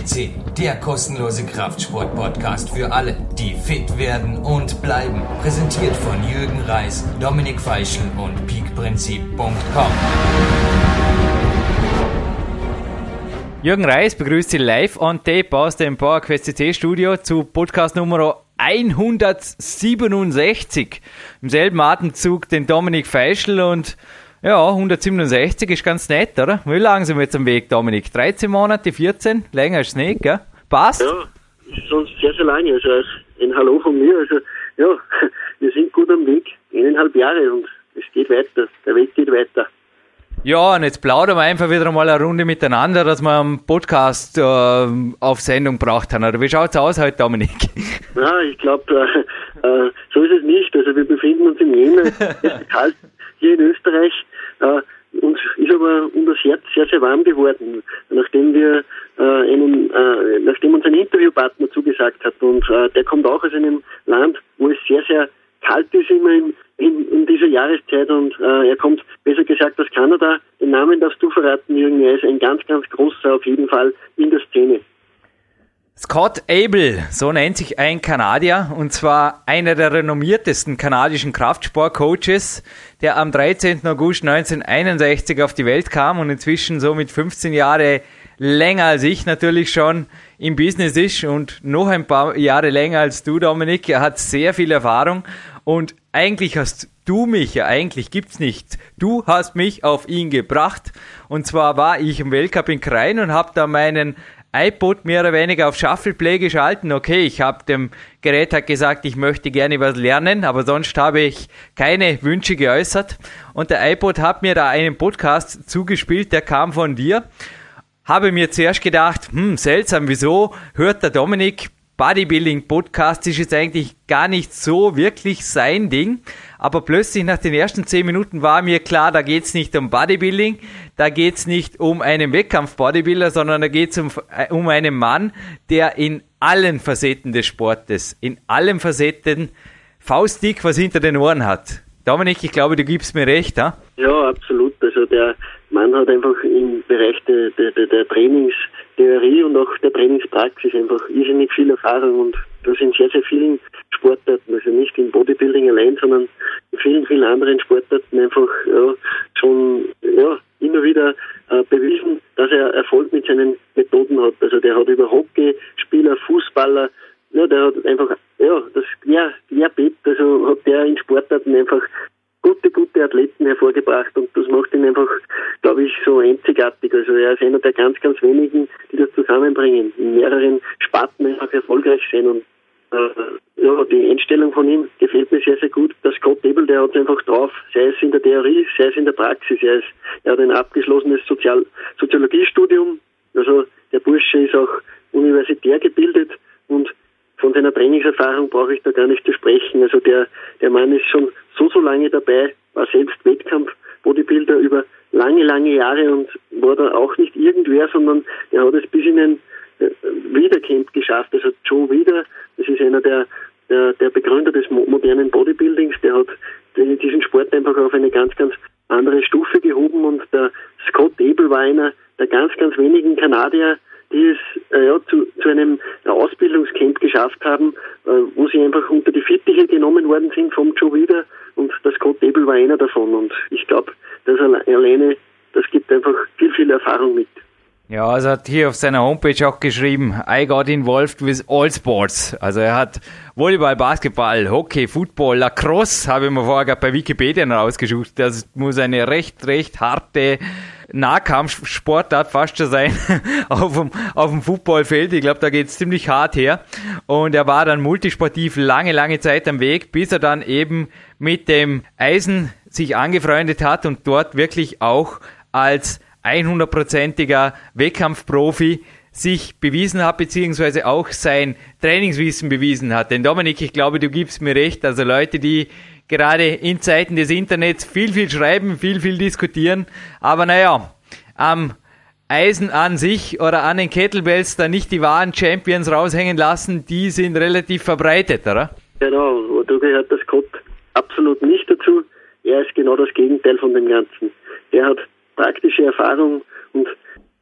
FCC, der kostenlose Kraftsport-Podcast für alle, die fit werden und bleiben. Präsentiert von Jürgen Reis, Dominik Feischl und peakprinzip.com. Jürgen Reis begrüßt Sie live on tape aus dem PowerQuest CC Studio zu Podcast Nummer 167. Im selben Atemzug den Dominik Feischl und ja, 167 ist ganz nett, oder? Wie lange sind wir jetzt am Weg, Dominik? 13 Monate, 14? Länger ist nicht, gell? Passt? Ja, ist schon sehr, sehr lange. Also ein Hallo von mir. Also ja, wir sind gut am Weg. Eineinhalb Jahre und es geht weiter. Der Weg geht weiter. Ja, und jetzt plaudern wir einfach wieder mal eine Runde miteinander, dass wir einen Podcast äh, auf Sendung braucht haben. Oder wie schaut es aus heute, Dominik? Ja, ich glaube, äh, äh, so ist es nicht. Also wir befinden uns im kalt hier in Österreich. Äh, uns ist aber unser Herz sehr, sehr warm geworden, nachdem wir äh, einen, äh, nachdem uns ein Interviewpartner zugesagt hat und äh, der kommt auch aus einem Land, wo es sehr, sehr kalt ist immer in, in, in dieser Jahreszeit und äh, er kommt, besser gesagt, aus Kanada. Den Namen darfst du verraten, Jürgen, er ist ein ganz, ganz großer auf jeden Fall in der Szene. Scott Abel, so nennt sich ein Kanadier, und zwar einer der renommiertesten kanadischen Kraftsportcoaches, der am 13. August 1961 auf die Welt kam und inzwischen so mit 15 Jahre länger als ich natürlich schon im Business ist und noch ein paar Jahre länger als du, Dominik. Er hat sehr viel Erfahrung und eigentlich hast du mich, ja eigentlich gibt's nicht. Du hast mich auf ihn gebracht und zwar war ich im Weltcup in Krain und habe da meinen iPod mehr oder weniger auf Shuffleplay geschalten. Okay, ich habe dem Gerät halt gesagt, ich möchte gerne was lernen, aber sonst habe ich keine Wünsche geäußert. Und der iPod hat mir da einen Podcast zugespielt, der kam von dir. Habe mir zuerst gedacht, hm, seltsam, wieso hört der Dominik Bodybuilding Podcast ist jetzt eigentlich gar nicht so wirklich sein Ding. Aber plötzlich nach den ersten zehn Minuten war mir klar, da geht's nicht um Bodybuilding, da geht's nicht um einen Wettkampf-Bodybuilder, sondern da geht's um, äh, um einen Mann, der in allen Facetten des Sportes, in allen Facetten faustdick was hinter den Ohren hat. Dominik, ich glaube, du gibst mir recht, ha? Ja, absolut. Also der Mann hat einfach im Bereich der, der, der Trainingstheorie und auch der Trainingspraxis einfach irrsinnig viel Erfahrung und das in sehr, sehr vielen Sportarten, also nicht im Bodybuilding allein, sondern in vielen, vielen anderen Sportarten einfach ja, schon ja, immer wieder äh, bewiesen, dass er Erfolg mit seinen Methoden hat. Also der hat über Hockeyspieler, Fußballer, ja, der hat einfach, ja, das Quer, Querbeet, also hat der in Sportarten einfach gute, gute Athleten hervorgebracht und das macht ihn einfach, glaube ich, so einzigartig. Also er ist einer der ganz, ganz wenigen, die das zusammenbringen, in mehreren Sparten einfach erfolgreich sein und äh, ja, die Einstellung von ihm gefällt mir sehr, sehr gut. Der Scott Ebel, der hat einfach drauf, sei es in der Theorie, sei es in der Praxis. Er, ist, er hat ein abgeschlossenes Sozial Soziologiestudium. Also der Bursche ist auch universitär gebildet und von seiner Trainingserfahrung brauche ich da gar nicht zu sprechen. Also der, der Mann ist schon so, so lange dabei, war selbst Wettkampf-Bodybuilder über lange, lange Jahre und war da auch nicht irgendwer, sondern er hat es bis in ein äh, Wiedercamp geschafft. Also Joe Wieder, das ist einer der, der, der Begründer des modernen Bodybuildings, der hat diesen Sport einfach auf eine ganz, ganz andere Stufe gehoben und der Scott Abel war einer der ganz, ganz wenigen Kanadier, die es äh, ja, zu, zu einem Ausbildungscamp geschafft haben, äh, wo sie einfach unter die Fittiche genommen worden sind vom Joe Wieder und der Scott Abel war einer davon und ich glaube, das alleine, das gibt einfach viel, viel Erfahrung mit. Ja, also hat hier auf seiner Homepage auch geschrieben, I got involved with all sports. Also er hat Volleyball, Basketball, Hockey, Football, Lacrosse, habe ich mir vorher gerade bei Wikipedia rausgesucht. Das muss eine recht, recht harte Nahkampfsportart fast schon sein auf dem, auf dem Footballfeld. Ich glaube, da geht's ziemlich hart her. Und er war dann multisportiv lange, lange Zeit am Weg, bis er dann eben mit dem Eisen sich angefreundet hat und dort wirklich auch als 100%iger Wettkampfprofi sich bewiesen hat, beziehungsweise auch sein Trainingswissen bewiesen hat. Denn Dominik, ich glaube, du gibst mir recht, also Leute, die gerade in Zeiten des Internets viel, viel schreiben, viel, viel diskutieren, aber naja, am Eisen an sich oder an den Kettlebells da nicht die wahren Champions raushängen lassen, die sind relativ verbreitet, oder? Genau, da gehört das Gott absolut nicht dazu. Er ist genau das Gegenteil von dem Ganzen. Er hat praktische Erfahrung und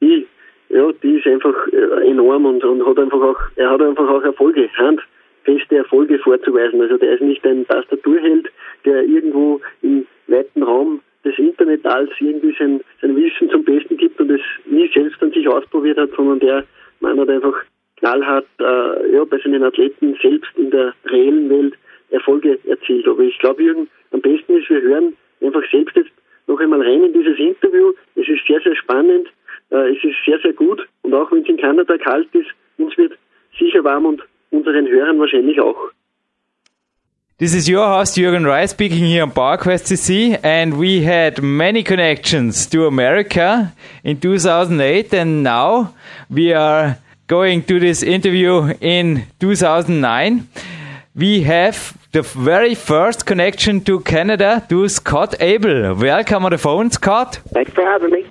die ja, die ist einfach äh, enorm und, und hat einfach auch, er hat einfach auch Erfolge, handfeste Erfolge vorzuweisen. Also der ist nicht ein Tastaturheld, der irgendwo im weiten Raum des Internetalls irgendwie sein, sein Wissen zum Besten gibt und es nie selbst an sich ausprobiert hat, sondern der Mann hat einfach knallhart äh, ja, bei seinen Athleten selbst in der reellen Welt Erfolge erzielt. Aber ich glaube, Jürgen, am besten ist, wir hören einfach selbst jetzt noch einmal rein in dieses Interview. Es ist sehr, sehr spannend. Äh, es ist sehr, sehr gut. Und auch wenn es in Kanada kalt ist, uns wird sicher warm und unseren Hörern wahrscheinlich auch. This is your host Jürgen Reis speaking here on PowerQuest CC, and we had many connections to America in 2008, and now we are going to this interview in 2009. We have the very first connection to Canada to Scott Abel. Welcome on the phone, Scott. Thanks for having me.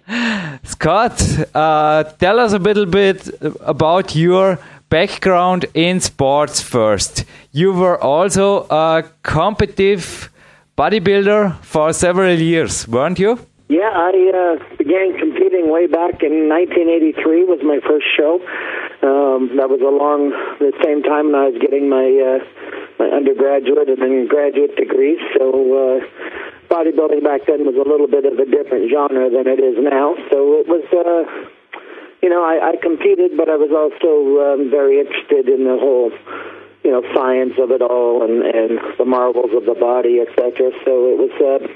Scott, uh, tell us a little bit about your background in sports first. You were also a competitive bodybuilder for several years, weren't you? Yeah, I uh, began competing way back in 1983 was my first show. Um, that was along the same time when I was getting my uh, my undergraduate and then graduate degrees. So uh, bodybuilding back then was a little bit of a different genre than it is now. So it was, uh, you know, I, I competed, but I was also um, very interested in the whole, you know, science of it all and and the marvels of the body, etc. So it was. Uh,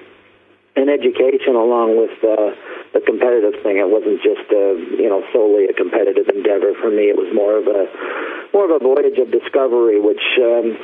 an education along with uh, the competitive thing. It wasn't just a, you know solely a competitive endeavor for me. It was more of a more of a voyage of discovery, which um,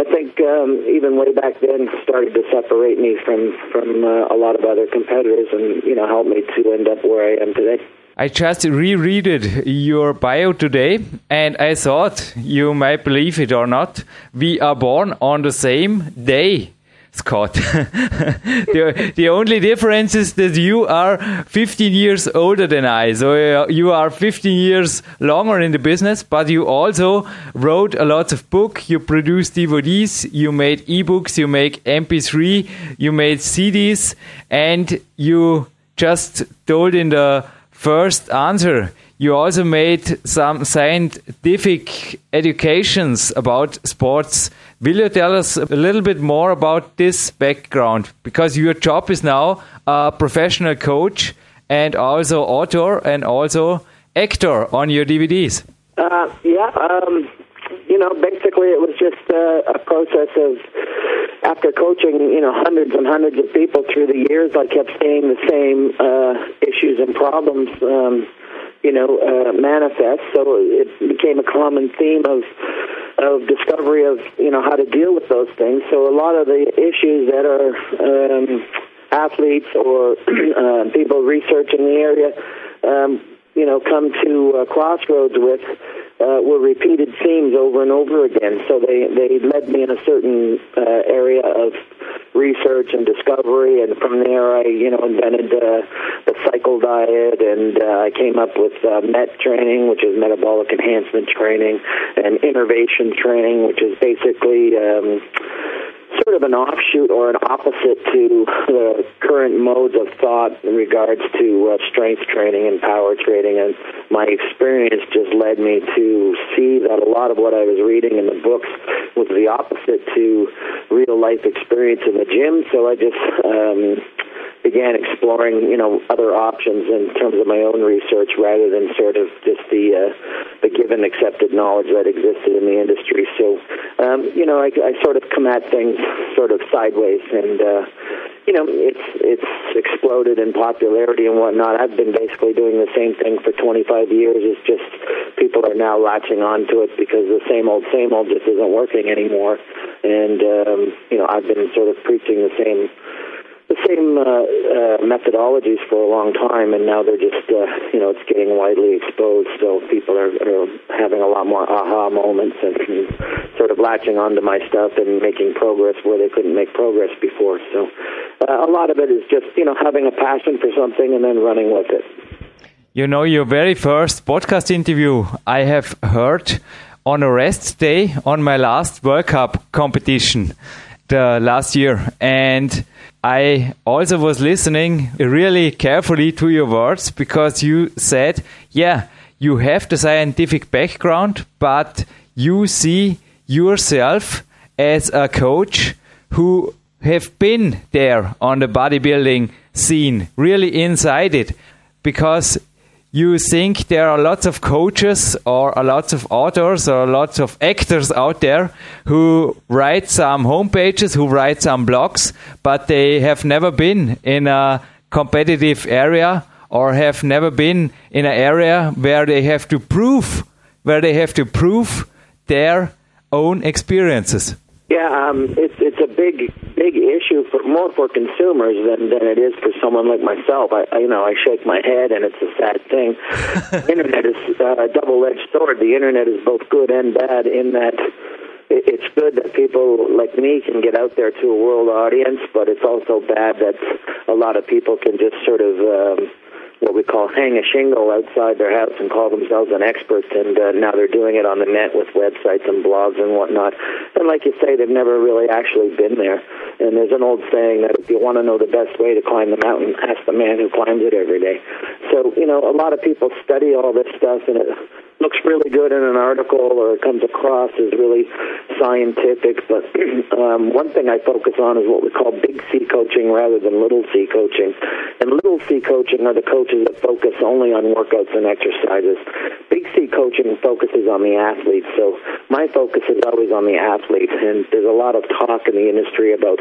I think um, even way back then started to separate me from from uh, a lot of other competitors, and you know helped me to end up where I am today. I just reread your bio today and I thought, you might believe it or not, we are born on the same day Scott. the, the only difference is that you are 15 years older than I. So uh, you are 15 years longer in the business, but you also wrote a lot of books. You produced DVDs, you made ebooks, you make MP3, you made CDs, and you just told in the first answer you also made some scientific educations about sports. Will you tell us a little bit more about this background? Because your job is now a professional coach and also author and also actor on your DVDs. Uh, yeah, um, you know, basically it was just uh, a process of after coaching, you know, hundreds and hundreds of people through the years, I kept seeing the same uh, issues and problems. Um, you know, uh, manifest. So it became a common theme of of discovery of you know how to deal with those things. So a lot of the issues that are um, athletes or uh, people researching the area, um, you know, come to uh, crossroads with uh, were repeated themes over and over again. So they they led me in a certain uh, area of research and discovery, and from there I you know invented uh, the cycle diet, and uh, I came up with uh, MET training, which is metabolic enhancement training, and innervation training, which is basically um, sort of an offshoot or an opposite to the current modes of thought in regards to uh, strength training and power training. And my experience just led me to see that a lot of what I was reading in the books was the opposite to real life experience in the gym. So I just um, began exploring, you know, other options in terms of my own research rather than sort of just the uh, the given accepted knowledge that existed in the industry. So, um, you know, I, I sort of come at things sort of sideways, and uh, you know, it's it's exploded in popularity and whatnot. I've been basically doing the same thing for 25 years. It's just people are now latching onto it because the same old same old just isn't working anymore, and um, you know, I've been sort of preaching the same the same uh, uh, methodologies for a long time, and now they're just, uh, you know, it's getting widely exposed. So people are, are having a lot more aha moments and, and sort of latching onto my stuff and making progress where they couldn't make progress before. So uh, a lot of it is just, you know, having a passion for something and then running with it. You know, your very first podcast interview I have heard on a rest day on my last World Cup competition the last year. And I also was listening really carefully to your words because you said, yeah, you have the scientific background, but you see yourself as a coach who have been there on the bodybuilding scene, really inside it, because you think there are lots of coaches or a lots of authors or lots of actors out there who write some homepages, who write some blogs, but they have never been in a competitive area or have never been in an area where they have to prove where they have to prove their own experiences. Yeah, um, it's it's a big big issue for more for consumers than than it is for someone like myself. I, I you know I shake my head and it's a sad thing. internet is uh, a double edged sword. The internet is both good and bad in that it's good that people like me can get out there to a world audience, but it's also bad that a lot of people can just sort of. Um, what we call hang a shingle outside their house and call themselves an expert, and uh, now they're doing it on the net with websites and blogs and whatnot. And like you say, they've never really actually been there. And there's an old saying that if you want to know the best way to climb the mountain, ask the man who climbs it every day. So you know, a lot of people study all this stuff, and it looks really good in an article or it comes across as really scientific. But um, one thing I focus on is what we call big C coaching rather than little C coaching. And little C coaching are the coaches that focus only on workouts and exercises. Big C coaching focuses on the athlete. So my focus is always on the athlete. And there's a lot of talk in the industry about,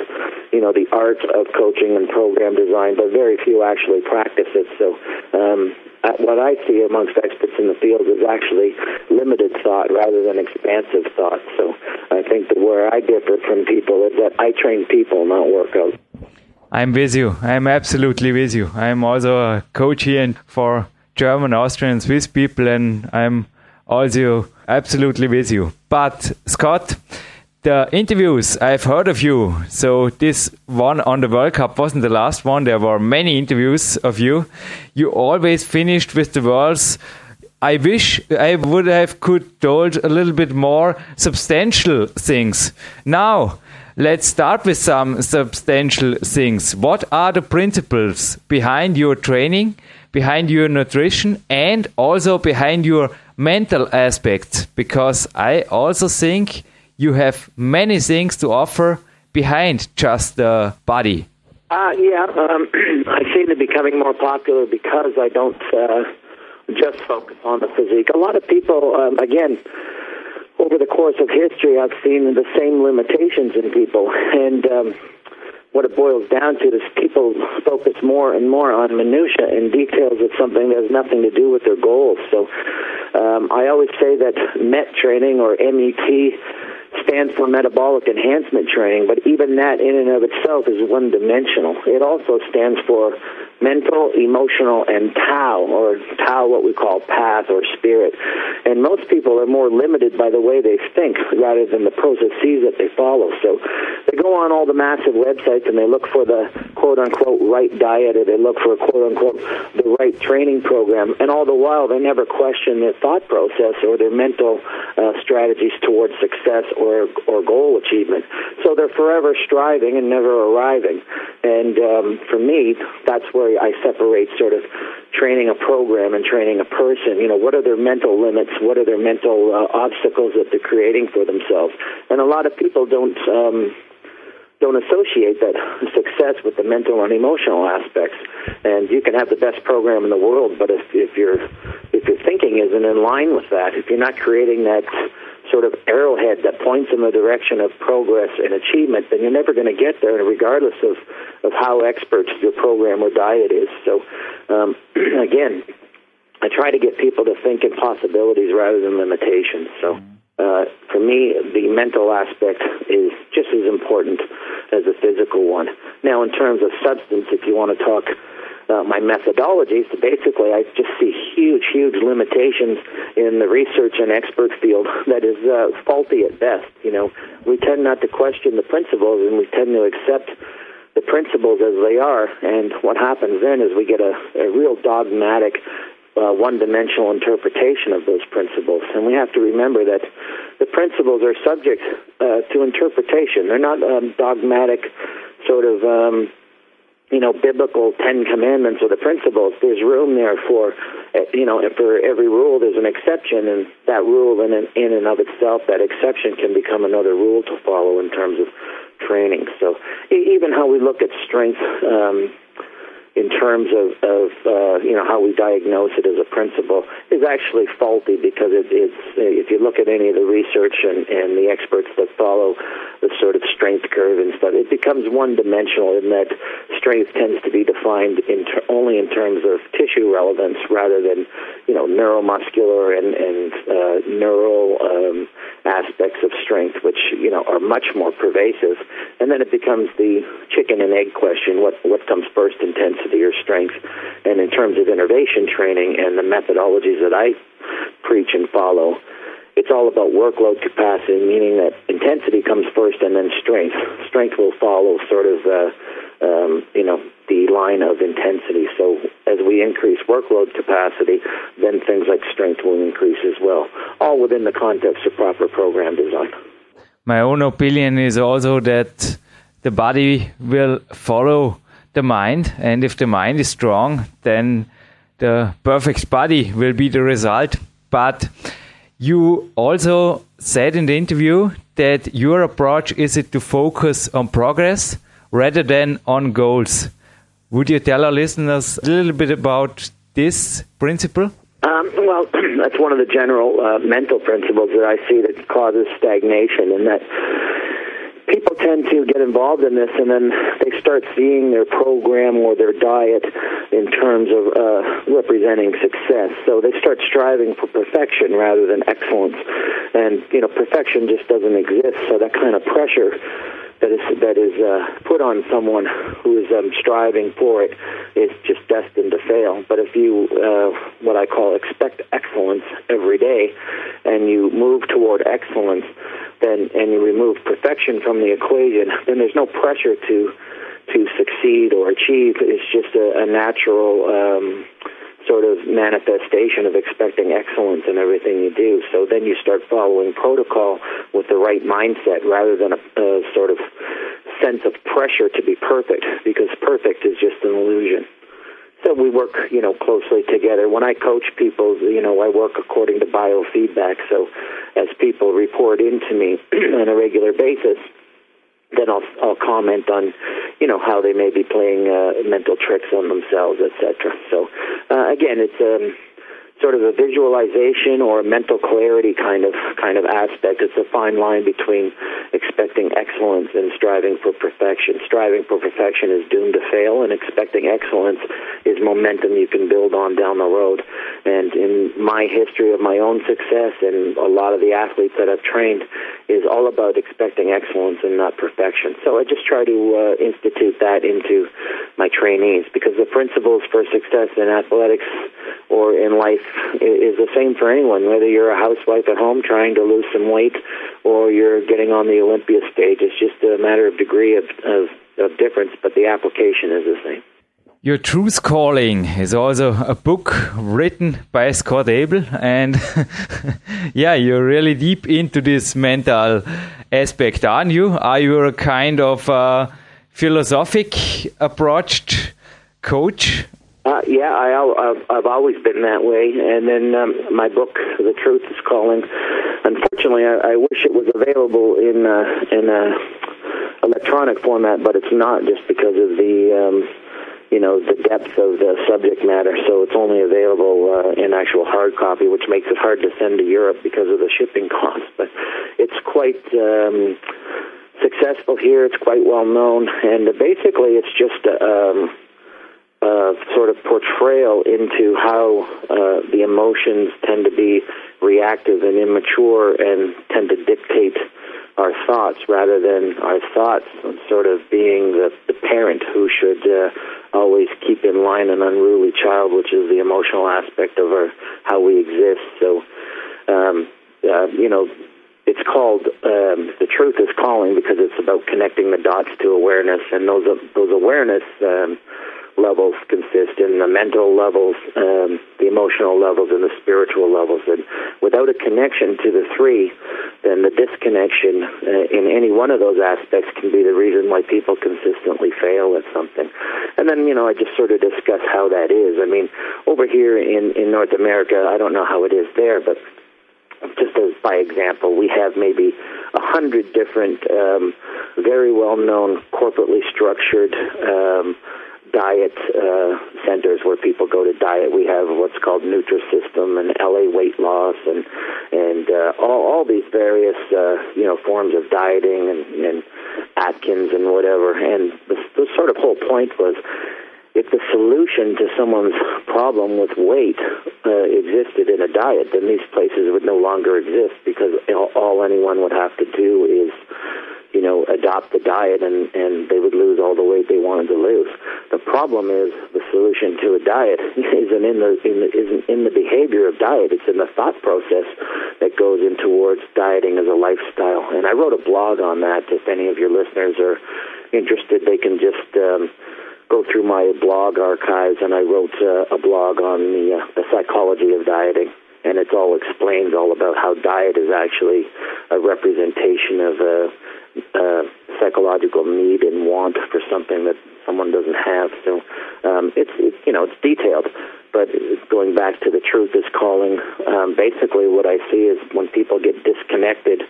you know, the art of coaching and program design, but very few actually practice it. So um, Uh, what I see amongst experts in the field is actually limited thought rather than expansive thought. So I think that where I differ from people is that I train people, not workouts. I'm with you. I'm absolutely with you. I'm also a coach here for German, Austrian, Swiss people, and I'm also absolutely with you. But Scott, the interviews I've heard of you. So this one on the World Cup wasn't the last one. There were many interviews of you. You always finished with the words. I wish I would have could told a little bit more substantial things. Now, let's start with some substantial things. What are the principles behind your training, behind your nutrition, and also behind your mental aspects? Because I also think you have many things to offer behind just the body. Uh, yeah, um, I seem to be becoming more popular because I don't uh, just focus on the physique. A lot of people, um, again, over the course of history, I've seen the same limitations in people, and um, what it boils down to is people focus more and more on minutia and details of something that has nothing to do with their goals. So, um, I always say that MET training or MET stands for metabolic enhancement training, but even that in and of itself is one dimensional. It also stands for mental, emotional, and Tao, or Tao, what we call path or spirit. And most people are more limited by the way they think rather than the processes that they follow. So they go on all the massive websites and they look for the quote unquote right diet or they look for quote unquote the right training program. And all the while, they never question their thought process or their mental uh, strategies towards success or, or goal achievement. So they're forever striving and never arriving. And um, for me, that's where I separate sort of training a program and training a person. You know, what are their mental limits? What are their mental uh, obstacles that they're creating for themselves? And a lot of people don't. Um, don't associate that success with the mental and emotional aspects. And you can have the best program in the world, but if, if your if your thinking isn't in line with that, if you're not creating that sort of arrowhead that points in the direction of progress and achievement, then you're never going to get there, regardless of, of how expert your program or diet is. So, um, again, I try to get people to think in possibilities rather than limitations. So, uh, for me, the mental aspect is just as important as the physical one. Now, in terms of substance, if you want to talk uh, my methodologies, basically I just see huge, huge limitations in the research and expert field that is uh, faulty at best. You know, we tend not to question the principles and we tend to accept the principles as they are. And what happens then is we get a, a real dogmatic uh, one-dimensional interpretation of those principles. And we have to remember that the principles are subject uh, to interpretation. They're not um, dogmatic, sort of. Um, you know, biblical Ten Commandments or the principles. There's room there for, uh, you know, for every rule there's an exception, and that rule in in and of itself, that exception can become another rule to follow in terms of training. So even how we look at strength. Um, in terms of, of uh, you know how we diagnose it as a principle is actually faulty because it, it's if you look at any of the research and, and the experts that follow the sort of strength curve and stuff, it becomes one dimensional in that strength tends to be defined in ter- only in terms of tissue relevance rather than you know neuromuscular and and uh, neural um, aspects of strength, which you know are much more pervasive. And then it becomes the chicken and egg question: what what comes first, intensity? to your strengths. And in terms of innervation training and the methodologies that I preach and follow, it's all about workload capacity, meaning that intensity comes first and then strength. Strength will follow sort of, uh, um, you know, the line of intensity. So as we increase workload capacity, then things like strength will increase as well, all within the context of proper program design. My own opinion is also that the body will follow the mind, and if the mind is strong, then the perfect body will be the result. But you also said in the interview that your approach is it to focus on progress rather than on goals. Would you tell our listeners a little bit about this principle? Um, well, that's one of the general uh, mental principles that I see that causes stagnation, and that people tend to get involved in this and then they start seeing their program or their diet in terms of uh, representing success. So they start striving for perfection rather than excellence. And, you know, perfection just doesn't exist. So that kind of pressure that is that is uh, put on someone who is um, striving for it is just destined to fail. But if you uh, what I call expect excellence every day, and you move toward excellence, then and you remove perfection from the equation, then there's no pressure to to succeed or achieve. It's just a, a natural. Um, sort of manifestation of expecting excellence in everything you do. So then you start following protocol with the right mindset rather than a, a sort of sense of pressure to be perfect because perfect is just an illusion. So we work, you know, closely together. When I coach people, you know, I work according to biofeedback. So as people report into me on a regular basis, then I'll I'll comment on, you know, how they may be playing uh, mental tricks on themselves, etc. So uh, again, it's um, sort of a visualization or a mental clarity kind of kind of aspect. It's a fine line between expecting excellence and striving for perfection. Striving for perfection is doomed to fail, and expecting excellence is momentum you can build on down the road. And in my history of my own success and a lot of the athletes that I've trained is all about expecting excellence and not perfection. So I just try to uh, institute that into my trainees because the principles for success in athletics or in life is the same for anyone, whether you're a housewife at home trying to lose some weight or you're getting on the Olympia stage. It's just a matter of degree of, of, of difference, but the application is the same. Your Truth Calling is also a book written by Scott Abel, and yeah, you're really deep into this mental aspect, aren't you? Are you a kind of uh, philosophic approached coach uh, yeah, I, I've, I've always been that way. And then um, my book, The Truth is Calling. Unfortunately, I, I wish it was available in uh, in uh, electronic format, but it's not, just because of the um, you know the depth of the subject matter. So it's only available uh, in actual hard copy, which makes it hard to send to Europe because of the shipping cost. But it's quite. Um, successful here it's quite well known and basically it's just um uh, sort of portrayal into how uh, the emotions tend to be reactive and immature and tend to dictate our thoughts rather than our thoughts sort of being the, the parent who should uh, always keep in line an unruly child, which is the emotional aspect of our how we exist. So, um, uh, you know, it's called um, the truth is calling because it's about connecting the dots to awareness, and those those awareness. Um, levels consist in the mental levels, um, the emotional levels, and the spiritual levels. And without a connection to the three, then the disconnection uh, in any one of those aspects can be the reason why people consistently fail at something. And then, you know, I just sort of discuss how that is. I mean, over here in, in North America, I don't know how it is there, but just as by example, we have maybe a hundred different, um, very well-known, corporately structured um, diet uh, centers where people go to diet. We have what's called Nutrisystem and LA Weight Loss and and uh, all all these various uh, you know forms of dieting and, and Atkins and whatever. And the, the sort of whole point was if the solution to someone's problem with weight uh, existed in a diet, then these places would no longer exist because all anyone would have to do is, you know, adopt the diet and, and they would lose all the weight they wanted to lose. The problem is the solution to a diet isn't in the, in the isn't in the behavior of diet. It's in the thought process that goes in towards dieting as a lifestyle. And I wrote a blog on that. If any of your listeners are interested, they can just. Um, go through my blog archives, and I wrote uh, a blog on the, uh, the psychology of dieting. And it's all explains all about how diet is actually a representation of a, a psychological need and want for something that someone doesn't have. So um, it's, it's you know it's detailed, but going back to the truth is calling. Um, basically, what I see is when people get disconnected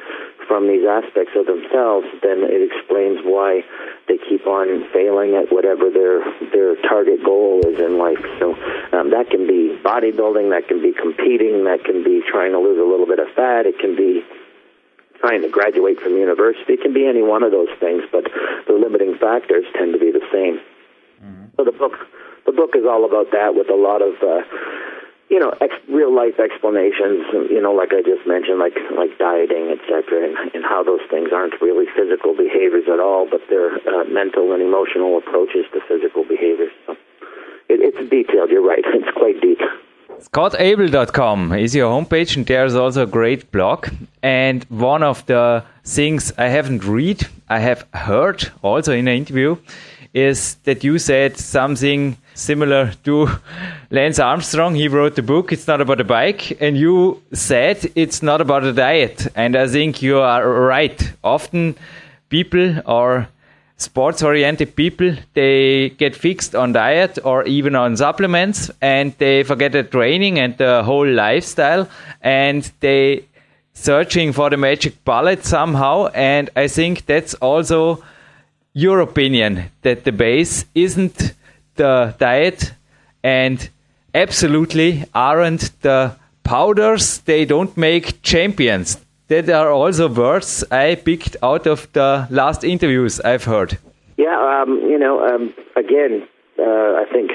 from these aspects of themselves, then it explains why they keep on failing at whatever their their target goal is in life. So um, that can be bodybuilding, that can be competing, that can be trying to lose a little bit of fat, it can be trying to graduate from university. It can be any one of those things, but the limiting factors tend to be the same. Mm-hmm. So the book the book is all about that with a lot of uh, you know, ex- real life explanations, you know, like I just mentioned, like like dieting, etc., and, and how those things aren't really physical behaviors at all, but they're uh, mental and emotional approaches to physical behaviors. So it, it's detailed. You're right. It's quite deep. ScottAbel.com is your homepage, and there's also a great blog. And one of the things I haven't read, I have heard also in an interview, is that you said something similar to Lance Armstrong. He wrote the book, It's Not About a Bike, and you said it's not about a diet. And I think you are right. Often people or sports oriented people they get fixed on diet or even on supplements and they forget the training and the whole lifestyle and they searching for the magic bullet somehow and i think that's also your opinion that the base isn't the diet and absolutely aren't the powders. They don't make champions. That are also words I picked out of the last interviews I've heard. Yeah, um, you know, um, again, uh, I think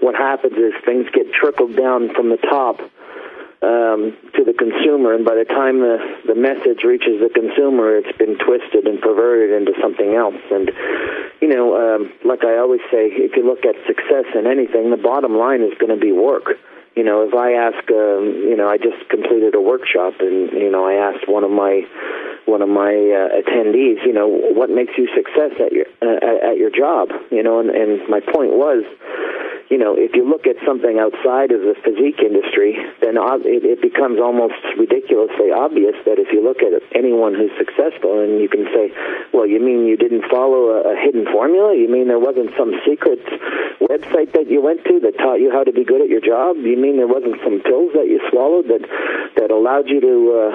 what happens is things get trickled down from the top um, to the consumer, and by the time the, the message reaches the consumer, it's been twisted and perverted into something else. And, you know, um, like I always say, if you look at success in anything, the bottom line is going to be work. You know, if I ask, um, you know, I just completed a workshop, and you know, I asked one of my one of my uh, attendees, you know, what makes you success at your uh, at your job, you know, and, and my point was, you know, if you look at something outside of the physique industry, then it, becomes almost ridiculously obvious that if you look at anyone who's successful, and you can say, well, you mean you didn't follow a, a hidden formula? You mean there wasn't some secret website that you went to that taught you how to be good at your job? You mean there wasn't some pills that you swallowed that that allowed you to uh,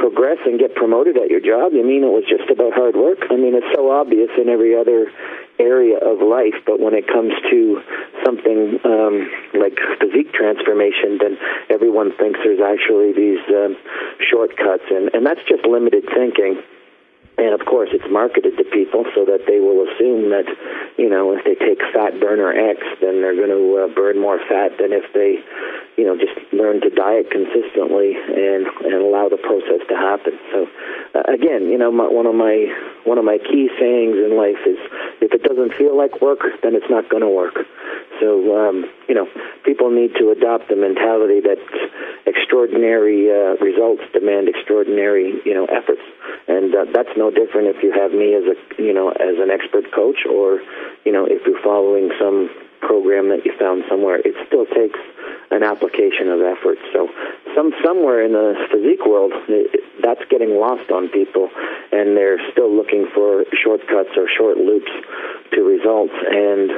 progress and get promoted at your job? You mean it was just about hard work? I mean, it's so obvious in every other area of life, but when it comes to something um, like physique transformation, then everyone thinks there's actually these um, shortcuts, and, and that's just limited thinking. And of course, it's marketed to people so that they will assume that, you know, if they take fat burner X, then they're going to uh, burn more fat than if they, you know, just learn to diet consistently and and allow the process to happen. So, uh, again, you know, my, one of my one of my key sayings in life is, if it doesn't feel like work, then it's not going to work. So, um, you know, people need to adopt the mentality that extraordinary uh, results demand extraordinary, you know, efforts, and uh, that's no different if you have me as a, you know, as an expert coach, or, you know, if you're following some program that you found somewhere. It still takes an application of effort. So, some somewhere in the physique world, it, that's getting lost on people, and they're still looking for shortcuts or short loops to results. And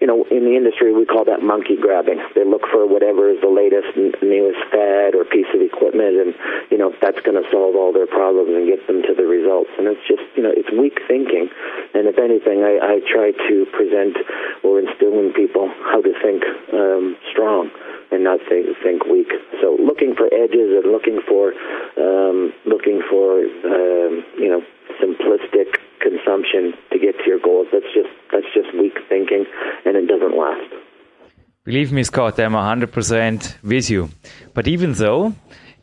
you know, in the industry, we call that monkey grabbing. They look for whatever is the latest newest fad or piece of equipment, and you know that's going to solve all their problems and get them to the results. And it's just, you know, it's weak thinking. And if anything, I, I try to present or instill in people how to think um, strong and not think think weak. So looking for edges and looking for um, looking for um, you know simplistic consumption to get to your goals. That's just that's just weak thinking, and it doesn't last. Believe me, Scott, I'm 100% with you. But even though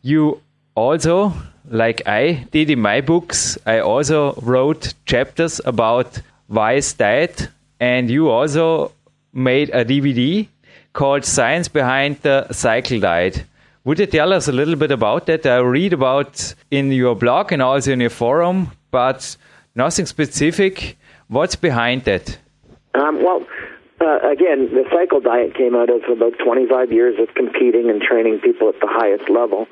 you also, like I did in my books, I also wrote chapters about wise diet, and you also made a DVD called Science Behind the Cycle Diet. Would you tell us a little bit about that? I read about in your blog and also in your forum, but nothing specific. What's behind that? Um, well, uh, again, the cycle diet came out of about 25 years of competing and training people at the highest level.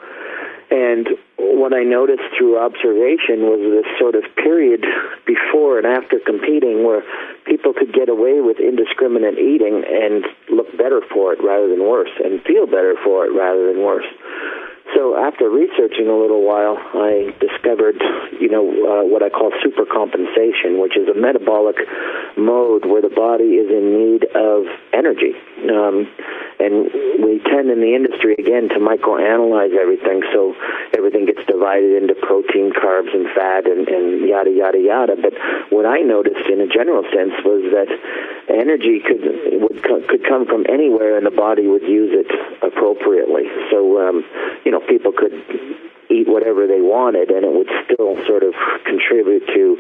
And what I noticed through observation was this sort of period before and after competing where people could get away with indiscriminate eating and look better for it rather than worse and feel better for it rather than worse. So after researching a little while, I discovered, you know, uh, what I call supercompensation, which is a metabolic mode where the body is in need of energy. Um, and we tend in the industry, again, to microanalyze everything. So everything gets divided into protein, carbs, and fat, and, and yada, yada, yada. But what I noticed in a general sense was that energy could, would, could come from anywhere and the body would use it appropriately. So, um, you know, people could eat whatever they wanted and it would still sort of contribute to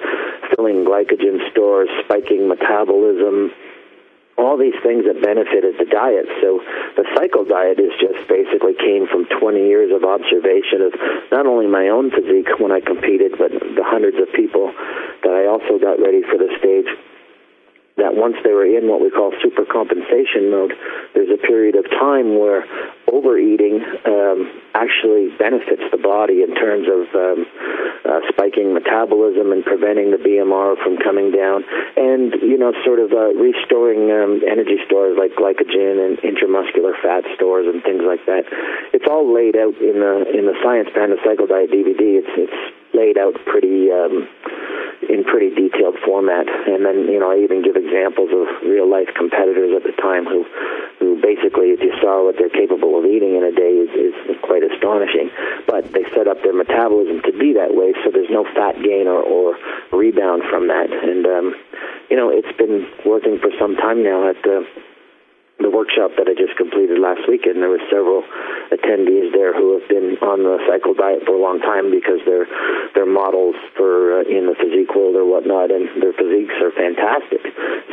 filling glycogen stores, spiking metabolism, all these things that benefited the diet. So the cycle diet is just basically came from 20 years of observation of not only my own physique when I competed, but the hundreds of people that I also got ready for the stage that once they were in what we call supercompensation mode, there's a period of time where overeating um, actually benefits the body in terms of um, uh, spiking metabolism and preventing the BMR from coming down, and you know, sort of uh, restoring um, energy stores like glycogen and intramuscular fat stores and things like that. It's all laid out in the in the Science Behind the Cycle Diet DVD. It's it's laid out pretty um, in pretty detailed format. And then you know I even give examples of real life competitors at the time who who basically, if you saw what they're capable of eating in a day, is, is quite astonishing. But they set up their metabolism to be that way, so there's no fat gain or, or rebound from that. And um, you know it's been working for some time now at the the workshop that I just completed last weekend, there were several attendees there who have been on the cycle diet for a long time because they're they're models for uh, in the physique world or whatnot, and their physiques are fantastic.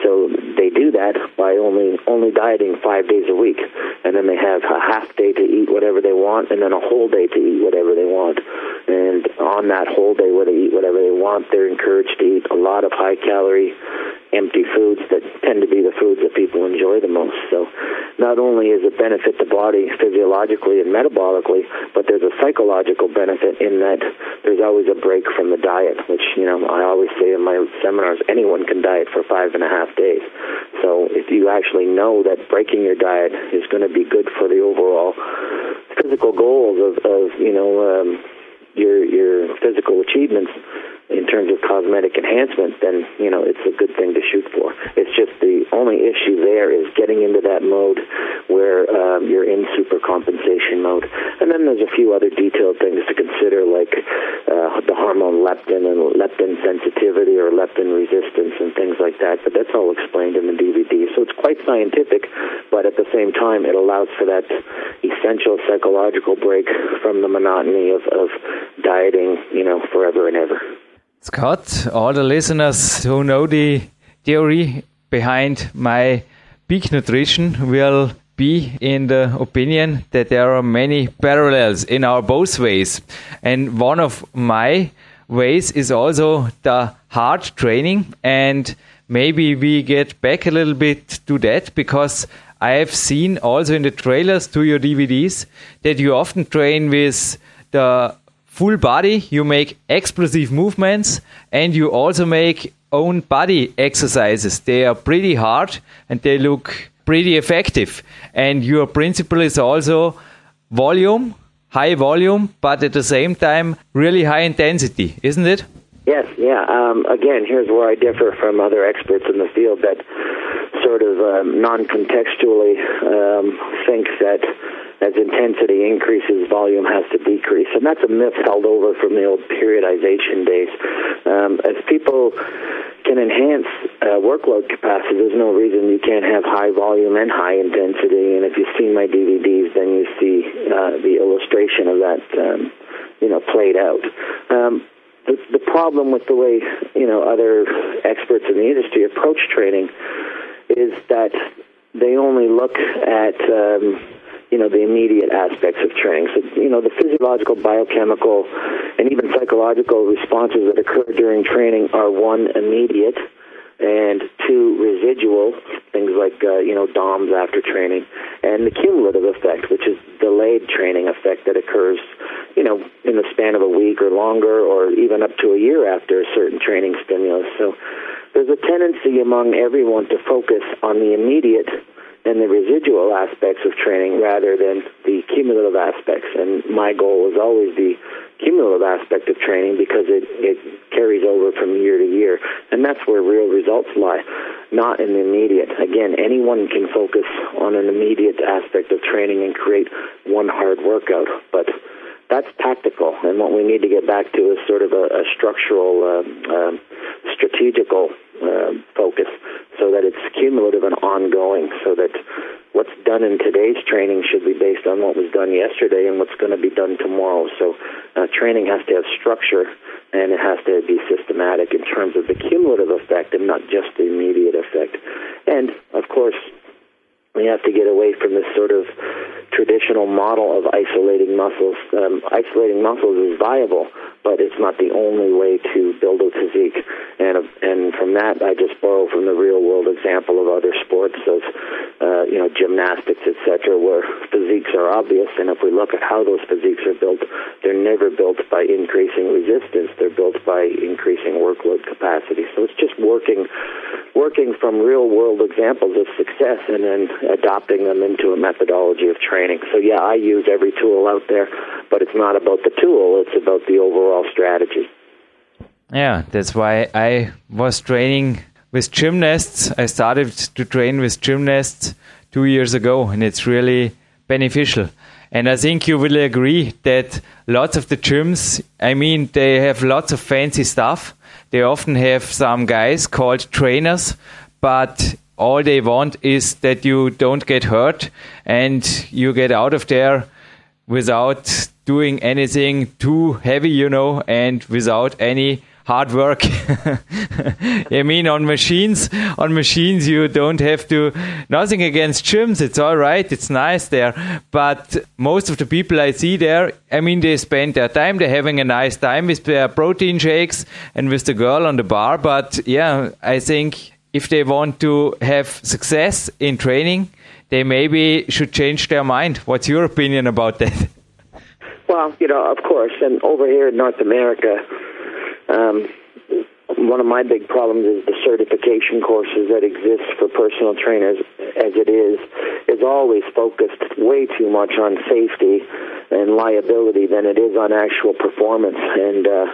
So they do that by only only dieting five days a week, and then they have a half day to eat whatever they want, and then a whole day to eat whatever they want. And on that whole day where they eat whatever they want, they're encouraged to eat a lot of high calorie empty foods that tend to be the foods that people enjoy the most. So not only is it benefit the body physiologically and metabolically, but there's a psychological benefit in that there's always a break from the diet, which, you know, I always say in my seminars, anyone can diet for five and a half days. So if you actually know that breaking your diet is going to be good for the overall physical goals of, of you know, um, your your physical achievements, in terms of cosmetic enhancement, then you know it's a good thing to shoot for. It's just the only issue there is getting into that mode where um, you're in super compensation mode, and then there's a few other detailed things to consider, like uh, the hormone leptin and leptin sensitivity or leptin resistance and things like that. But that's all explained in the DVD, so it's quite scientific, but at the same time, it allows for that essential psychological break from the monotony of, of dieting, you know, forever and ever. Scott, all the listeners who know the theory behind my peak nutrition will be in the opinion that there are many parallels in our both ways. And one of my ways is also the hard training and maybe we get back a little bit to that because I have seen also in the trailers to your DVDs that you often train with the full body, you make explosive movements, and you also make own body exercises. They are pretty hard and they look pretty effective. And your principle is also volume, high volume, but at the same time, really high intensity, isn't it? Yes, yeah. Um, again, here's where I differ from other experts in the field that sort of um, non contextually um, think that as intensity increases, volume has to decrease. And that's a myth held over from the old periodization days. Um, as people can enhance uh, workload capacity, there's no reason you can't have high volume and high intensity. And if you've seen my DVDs, then you see uh, the illustration of that, um, you know, played out. Um, the, the problem with the way you know other experts in the industry approach training is that they only look at um, you know the immediate aspects of training. So you know the physiological, biochemical, and even psychological responses that occur during training are one immediate and two residual things like uh, you know DOMs after training, and the cumulative effect, which is delayed training effect that occurs you know in the span of a week or longer, or even up to a year after a certain training stimulus. So there's a tendency among everyone to focus on the immediate and the residual aspects of training rather than the cumulative aspects. And my goal is always the cumulative aspect of training because it, it carries over from year to year. And that's where real results lie, not in the immediate. Again, anyone can focus on an immediate aspect of training and create one hard workout, but that's tactical. And what we need to get back to is sort of a, a structural, uh, uh, strategical uh, focus so that it's cumulative and ongoing, so that what's done in today's training should be based on what was done yesterday and what's going to be done tomorrow. So uh, training has to have structure and it has to be systematic in terms of the cumulative effect and not just the immediate effect. And of course, we have to get away from this sort of traditional model of isolating muscles. Um, isolating muscles is viable, but it's not the only way to build a physique. And and from that, I just borrow from the real world example of other sports, of uh, you know gymnastics, etc., where physiques are obvious. And if we look at how those physiques are built, they're never built by increasing resistance. They're built by increasing workload capacity. So it's just working working from real world examples of success and then adopting them into a methodology of training. So yeah, I use every tool out there, but it's not about the tool; it's about the overall strategy. Yeah, that's why I was training with gymnasts. I started to train with gymnasts two years ago, and it's really beneficial. And I think you will agree that lots of the gyms, I mean, they have lots of fancy stuff. They often have some guys called trainers, but all they want is that you don't get hurt and you get out of there without doing anything too heavy, you know, and without any hard work. I mean, on machines, on machines, you don't have to. Nothing against gyms; it's all right, it's nice there. But most of the people I see there, I mean, they spend their time. They're having a nice time with their protein shakes and with the girl on the bar. But yeah, I think if they want to have success in training, they maybe should change their mind. What's your opinion about that? Well, you know, of course, and over here in North America, um, one of my big problems is the certification courses that exist for personal trainers as it is is always focused way too much on safety and liability than it is on actual performance and uh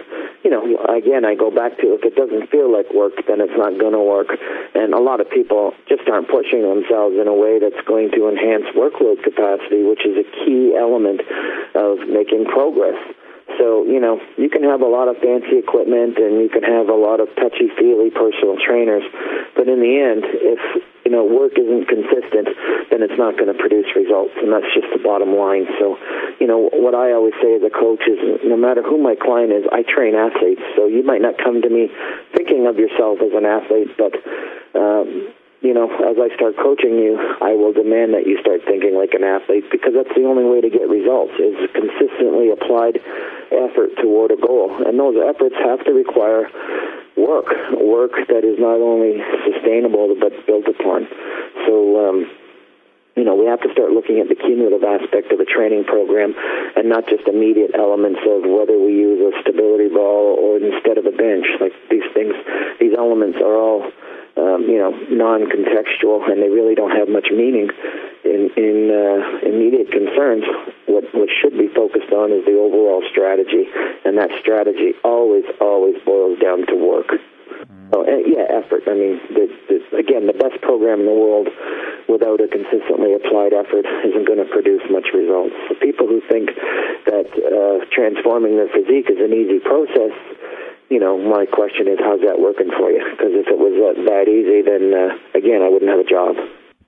you know again I go back to if it doesn't feel like work then it's not going to work. And a lot of people just aren't pushing themselves in a way that's going to enhance workload capacity which is a key element of making progress. So, you know, you can have a lot of fancy equipment and you can have a lot of touchy feely personal trainers, but in the end, if, you know, work isn't consistent, then it's not going to produce results, and that's just the bottom line. So, you know, what I always say as a coach is no matter who my client is, I train athletes. So you might not come to me thinking of yourself as an athlete, but, um, you know, as I start coaching you, I will demand that you start thinking like an athlete because that's the only way to get results is consistently applied effort toward a goal. And those efforts have to require work, work that is not only sustainable but built upon. So. Um, you know, we have to start looking at the cumulative aspect of a training program and not just immediate elements of whether we use a stability ball or instead of a bench. Like these things, these elements are all, um, you know, non-contextual and they really don't have much meaning in, in uh, immediate concerns. What, what should be focused on is the overall strategy, and that strategy always, always boils down to work. Oh, yeah, effort. I mean, the, the, again, the best program in the world without a consistently applied effort isn't going to produce much results. For people who think that uh, transforming their physique is an easy process, you know, my question is, how's that working for you? Because if it was uh, that easy, then uh, again, I wouldn't have a job.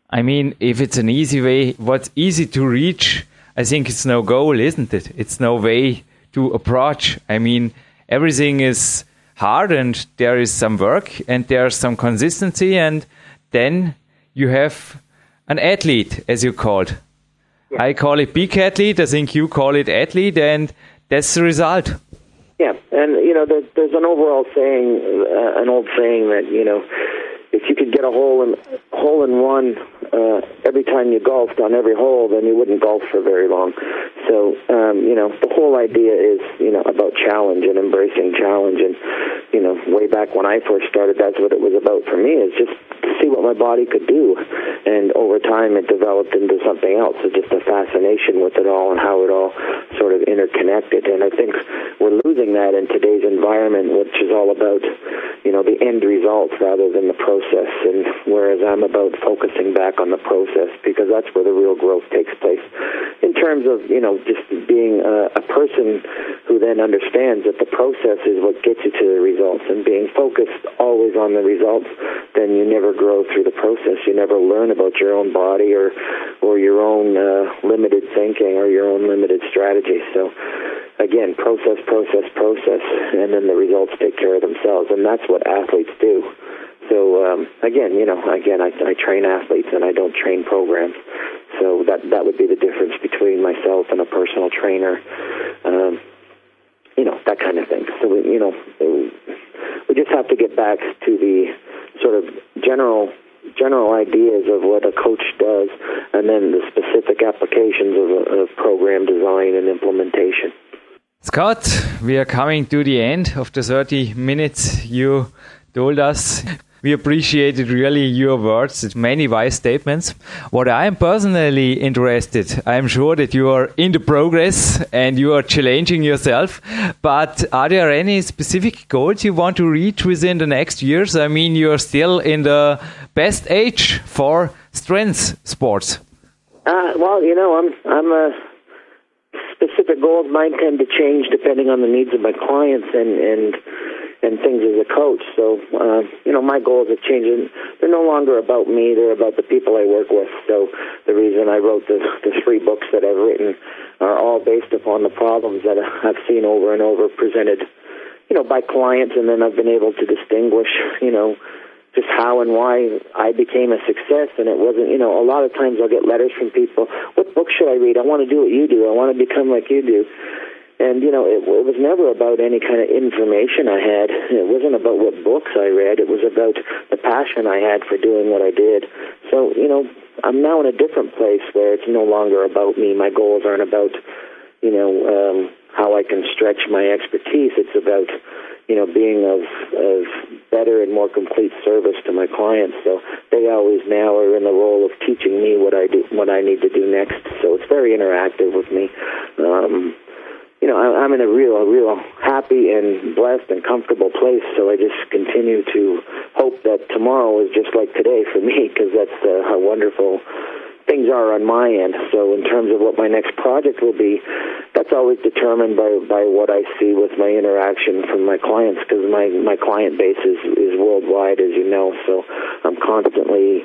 I mean, if it's an easy way, what's easy to reach, I think it's no goal, isn't it? It's no way to approach. I mean, everything is hard and there is some work and there's some consistency and then you have an athlete as you called yeah. i call it peak athlete i think you call it athlete and that's the result and you know there's, there's an overall saying uh, an old saying that you know if you could get a hole in hole in one uh, every time you golfed on every hole, then you wouldn't golf for very long. So um, you know the whole idea is you know about challenge and embracing challenge, and you know way back when I first started, that's what it was about for me is just see what my body could do, and over time it developed into something else. It's just a fascination with it all and how it all sort of interconnected, and I think we're losing that in today's environment, which is all about you know the end results rather than the process, and whereas I'm about focusing back on the process because that's where the real growth takes place. In terms of you know just being a, a person who then understands that the process is what gets you to the results, and being focused always on the results, then you never grow through the process. You never learn about your own body or or your own uh, limited thinking or your own limited strategy. So again, process, process, process, and then the results take care of themselves, and that's what athletes do. So um, again, you know, again, I, I train athletes and I don't train programs. So that that would be the difference between myself and a personal trainer. Um, you know, that kind of thing. So we, you know, we just have to get back to the sort of general general ideas of what a coach does, and then the specific applications of, of program design and implementation. Scott, we are coming to the end of the 30 minutes you told us. We appreciated really your words, many wise statements. What I am personally interested, I am sure that you are in the progress and you are challenging yourself. But are there any specific goals you want to reach within the next years? I mean, you are still in the best age for strength sports. Uh, well, you know, I'm I'm a specific goals. Mine tend to change depending on the needs of my clients and and and things as a coach. So, uh, you know, my goals have changed. They're no longer about me; they're about the people I work with. So, the reason I wrote the the three books that I've written are all based upon the problems that I've seen over and over presented, you know, by clients, and then I've been able to distinguish, you know. Just how and why I became a success, and it wasn't, you know, a lot of times I'll get letters from people. What book should I read? I want to do what you do. I want to become like you do and you know it, it was never about any kind of information I had. It wasn't about what books I read. It was about the passion I had for doing what I did. So you know, I'm now in a different place where it's no longer about me. My goals aren't about you know um, how I can stretch my expertise. It's about you know being of of better and more complete service to my clients. So they always now are in the role of teaching me what I do, what I need to do next. So it's very interactive with me. Um, you know, I'm in a real, a real happy and blessed and comfortable place. So I just continue to hope that tomorrow is just like today for me, because that's uh, how wonderful things are on my end. So in terms of what my next project will be, that's always determined by by what I see with my interaction from my clients, because my my client base is is worldwide, as you know. So I'm constantly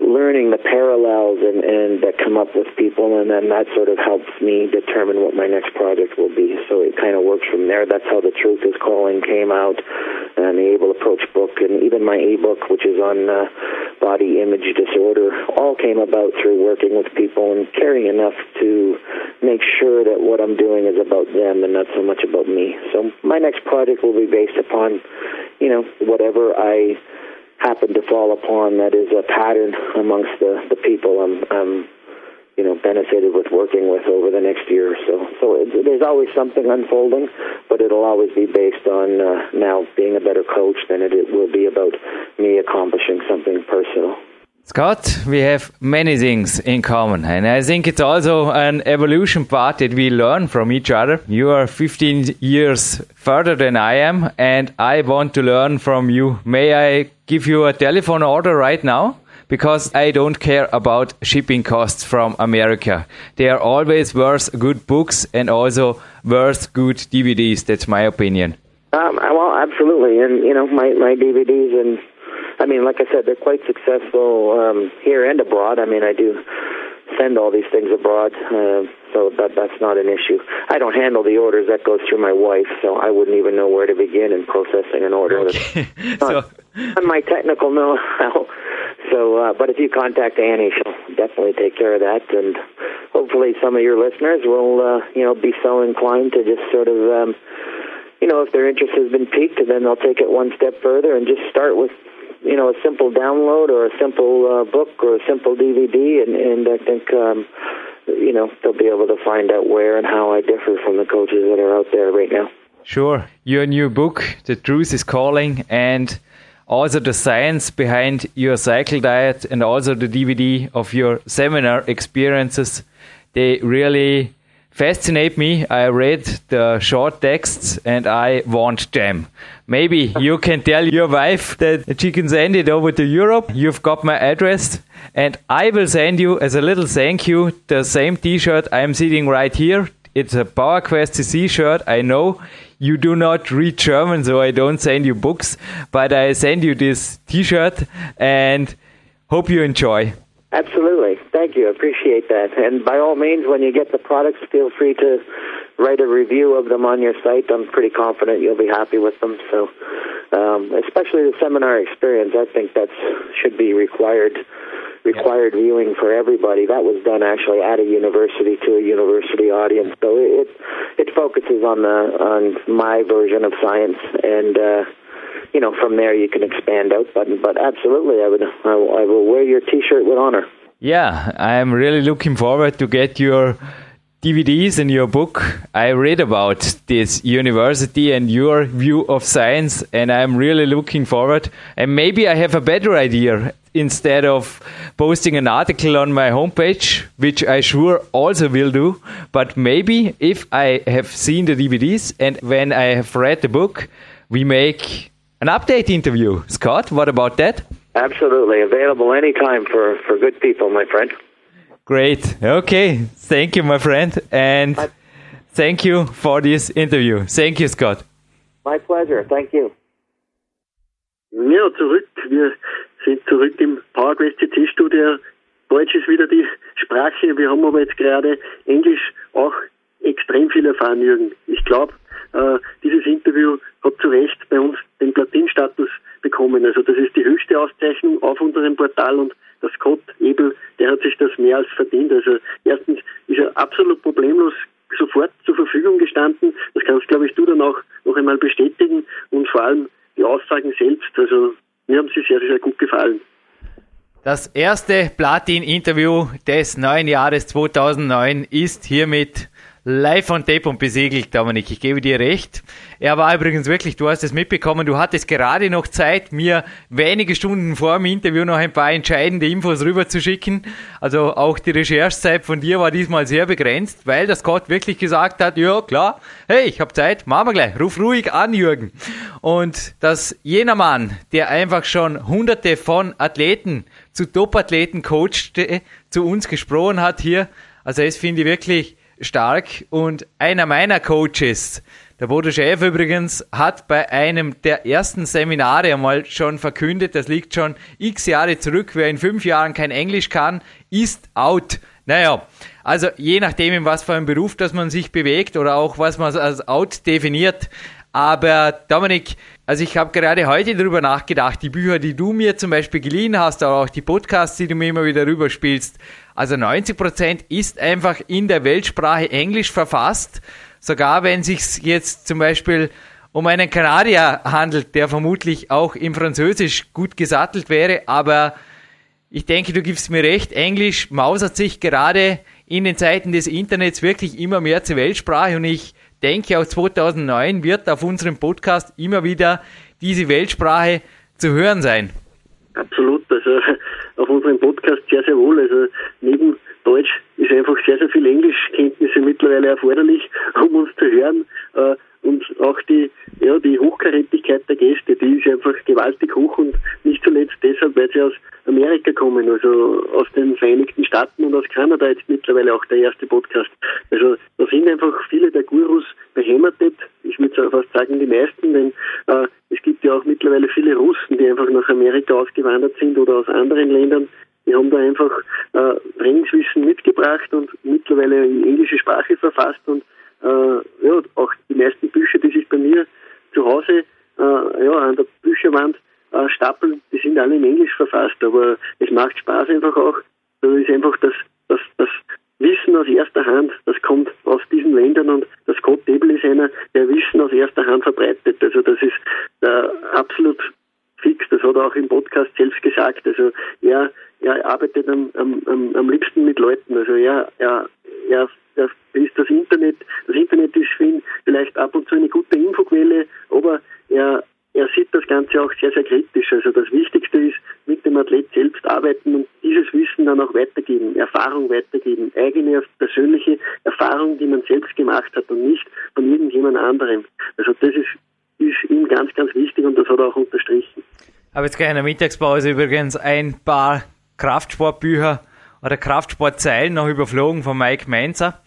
learning the parallels and, and that come up with people, and then that sort of helps me determine what my next project will be. So it kind of works from there. That's how the Truth is Calling came out, and the Abel Approach book, and even my ebook, which is on uh, body image disorder all came about through working with people and caring enough to make sure that what I'm doing is about them and not so much about me. So my next project will be based upon, you know, whatever I happen to fall upon that is a pattern amongst the, the people I'm, I'm you know benefited with working with over the next year or so. So it, there's always something unfolding, but it'll always be based on uh, now being a better coach than it, it will be about me accomplishing something personal. Scott, we have many things in common, and I think it's also an evolution part that we learn from each other. You are 15 years further than I am, and I want to learn from you. May I give you a telephone order right now? Because I don't care about shipping costs from America. They are always worth good books and also worth good DVDs. That's my opinion. Um, well, absolutely, and you know my my DVDs and I mean, like I said, they're quite successful um, here and abroad. I mean, I do send all these things abroad, uh, so that that's not an issue. I don't handle the orders; that goes through my wife, so I wouldn't even know where to begin in processing an order. Okay. so, on my technical know-how. So, uh, but if you contact Annie, she'll definitely take care of that, and hopefully, some of your listeners will, uh, you know, be so inclined to just sort of. Um, you know, if their interest has been piqued, then they'll take it one step further and just start with you know a simple download or a simple uh, book or a simple DVD, and and I think um, you know they'll be able to find out where and how I differ from the coaches that are out there right now. Sure, your new book, "The Truth Is Calling," and also the science behind your cycle diet, and also the DVD of your seminar experiences. They really fascinate me. I read the short texts and I want them. Maybe you can tell your wife that she can send it over to Europe. You've got my address and I will send you as a little thank you the same t-shirt I'm sitting right here. It's a PowerQuest CC shirt. I know you do not read German, so I don't send you books, but I send you this t-shirt and hope you enjoy. Absolutely. Thank you. I appreciate that. And by all means, when you get the products, feel free to write a review of them on your site. I'm pretty confident you'll be happy with them. So, um, especially the seminar experience, I think that should be required required yeah. viewing for everybody. That was done actually at a university to a university audience. So it it focuses on the on my version of science and. Uh, you know, from there you can expand out. But but absolutely, I would I, I will wear your T-shirt with honor. Yeah, I'm really looking forward to get your DVDs and your book. I read about this university and your view of science, and I'm really looking forward. And maybe I have a better idea instead of posting an article on my homepage, which I sure also will do. But maybe if I have seen the DVDs and when I have read the book, we make an update interview. Scott, what about that? Absolutely. Available anytime for, for good people, my friend. Great. Okay. Thank you, my friend. And thank you for this interview. Thank you, Scott. My pleasure. Thank you. Ja, zurück. Wir sind zurück im PowerQuest CC Studio. Deutsch ist wieder die Sprache. Wir haben aber jetzt gerade Englisch auch extrem viel erfahren, Jürgen. Ich glaube, äh, dieses Interview hat zu Recht bei uns den Platinstatus bekommen. Also das ist höchste Auszeichnung auf unserem Portal und der Scott Ebel, der hat sich das mehr als verdient. Also erstens ist er absolut problemlos sofort zur Verfügung gestanden. Das kannst, glaube ich, du dann auch noch einmal bestätigen und vor allem die Aussagen selbst. Also mir haben sie sehr, sehr gut gefallen. Das erste Platin-Interview des neuen Jahres 2009 ist hiermit live on tape und besiegelt, Dominik. Ich gebe dir recht. Er war übrigens wirklich, du hast es mitbekommen, du hattest gerade noch Zeit, mir wenige Stunden vor dem Interview noch ein paar entscheidende Infos rüberzuschicken. Also auch die Recherchezeit von dir war diesmal sehr begrenzt, weil der Scott wirklich gesagt hat, ja klar, hey, ich habe Zeit, machen wir gleich, ruf ruhig an, Jürgen. Und dass jener Mann, der einfach schon hunderte von Athleten zu Top-Athleten coachte, zu uns gesprochen hat hier, also es finde ich wirklich stark. Und einer meiner Coaches, der Bodo Schäfer übrigens, hat bei einem der ersten Seminare einmal schon verkündet, das liegt schon x Jahre zurück, wer in fünf Jahren kein Englisch kann, ist out. Naja, also je nachdem, in was für einem Beruf, dass man sich bewegt oder auch was man als out definiert. Aber Dominik, also ich habe gerade heute darüber nachgedacht, die Bücher, die du mir zum Beispiel geliehen hast, aber auch die Podcasts, die du mir immer wieder rüberspielst, also 90 Prozent ist einfach in der Weltsprache Englisch verfasst, sogar wenn sich jetzt zum Beispiel um einen Kanadier handelt, der vermutlich auch im Französisch gut gesattelt wäre, aber ich denke, du gibst mir recht, Englisch mausert sich gerade in den Zeiten des Internets wirklich immer mehr zur Weltsprache und ich denke, auch 2009 wird auf unserem Podcast immer wieder diese Weltsprache zu hören sein. Absolut, also auf unserem Podcast sehr, sehr wohl. Also neben Deutsch ist einfach sehr, sehr viel Englischkenntnisse mittlerweile erforderlich, um uns zu hören. Äh, und auch die, ja, die Hochkarätigkeit der Gäste, die ist einfach gewaltig hoch und nicht zuletzt deshalb, weil sie aus Amerika kommen, also aus den Vereinigten Staaten und aus Kanada jetzt mittlerweile auch der erste Podcast. Also da sind einfach viele der Gurus beheimatet. Ich würde fast sagen, die meisten, denn äh, es gibt ja auch mittlerweile viele Russen, die einfach nach Amerika ausgewandert sind oder aus anderen Ländern. Die haben da einfach äh, Trainingswissen mitgebracht und mittlerweile in englische Sprache verfasst und äh, ja, auch die meisten Bücher, die sich bei mir zu Hause äh, ja, an der Bücherwand äh, stapeln, die sind alle in Englisch verfasst, aber es macht Spaß einfach auch. Da ist einfach das, das, das Wissen aus erster Hand, das kommt aus diesen Ländern und der Scott Debel ist einer, der Wissen aus erster Hand verbreitet. Also das ist äh, absolut fix, das hat er auch im Podcast selbst gesagt. Also er, er arbeitet am, am, am liebsten mit Leuten. Also er, er, er, er ist das Internet, das Internet ist für ihn vielleicht ab und zu eine gute Infoquelle, aber er er sieht das Ganze auch sehr, sehr kritisch. Also das Wichtigste ist, mit dem Athlet selbst arbeiten und dieses Wissen dann auch weitergeben, Erfahrung weitergeben, eigene persönliche Erfahrung, die man selbst gemacht hat und nicht von irgendjemand anderem. Also das ist, ist ihm ganz, ganz wichtig und das hat er auch unterstrichen. Ich habe jetzt gleich in der Mittagspause übrigens ein paar Kraftsportbücher oder Kraftsportzeilen noch überflogen von Mike Mainzer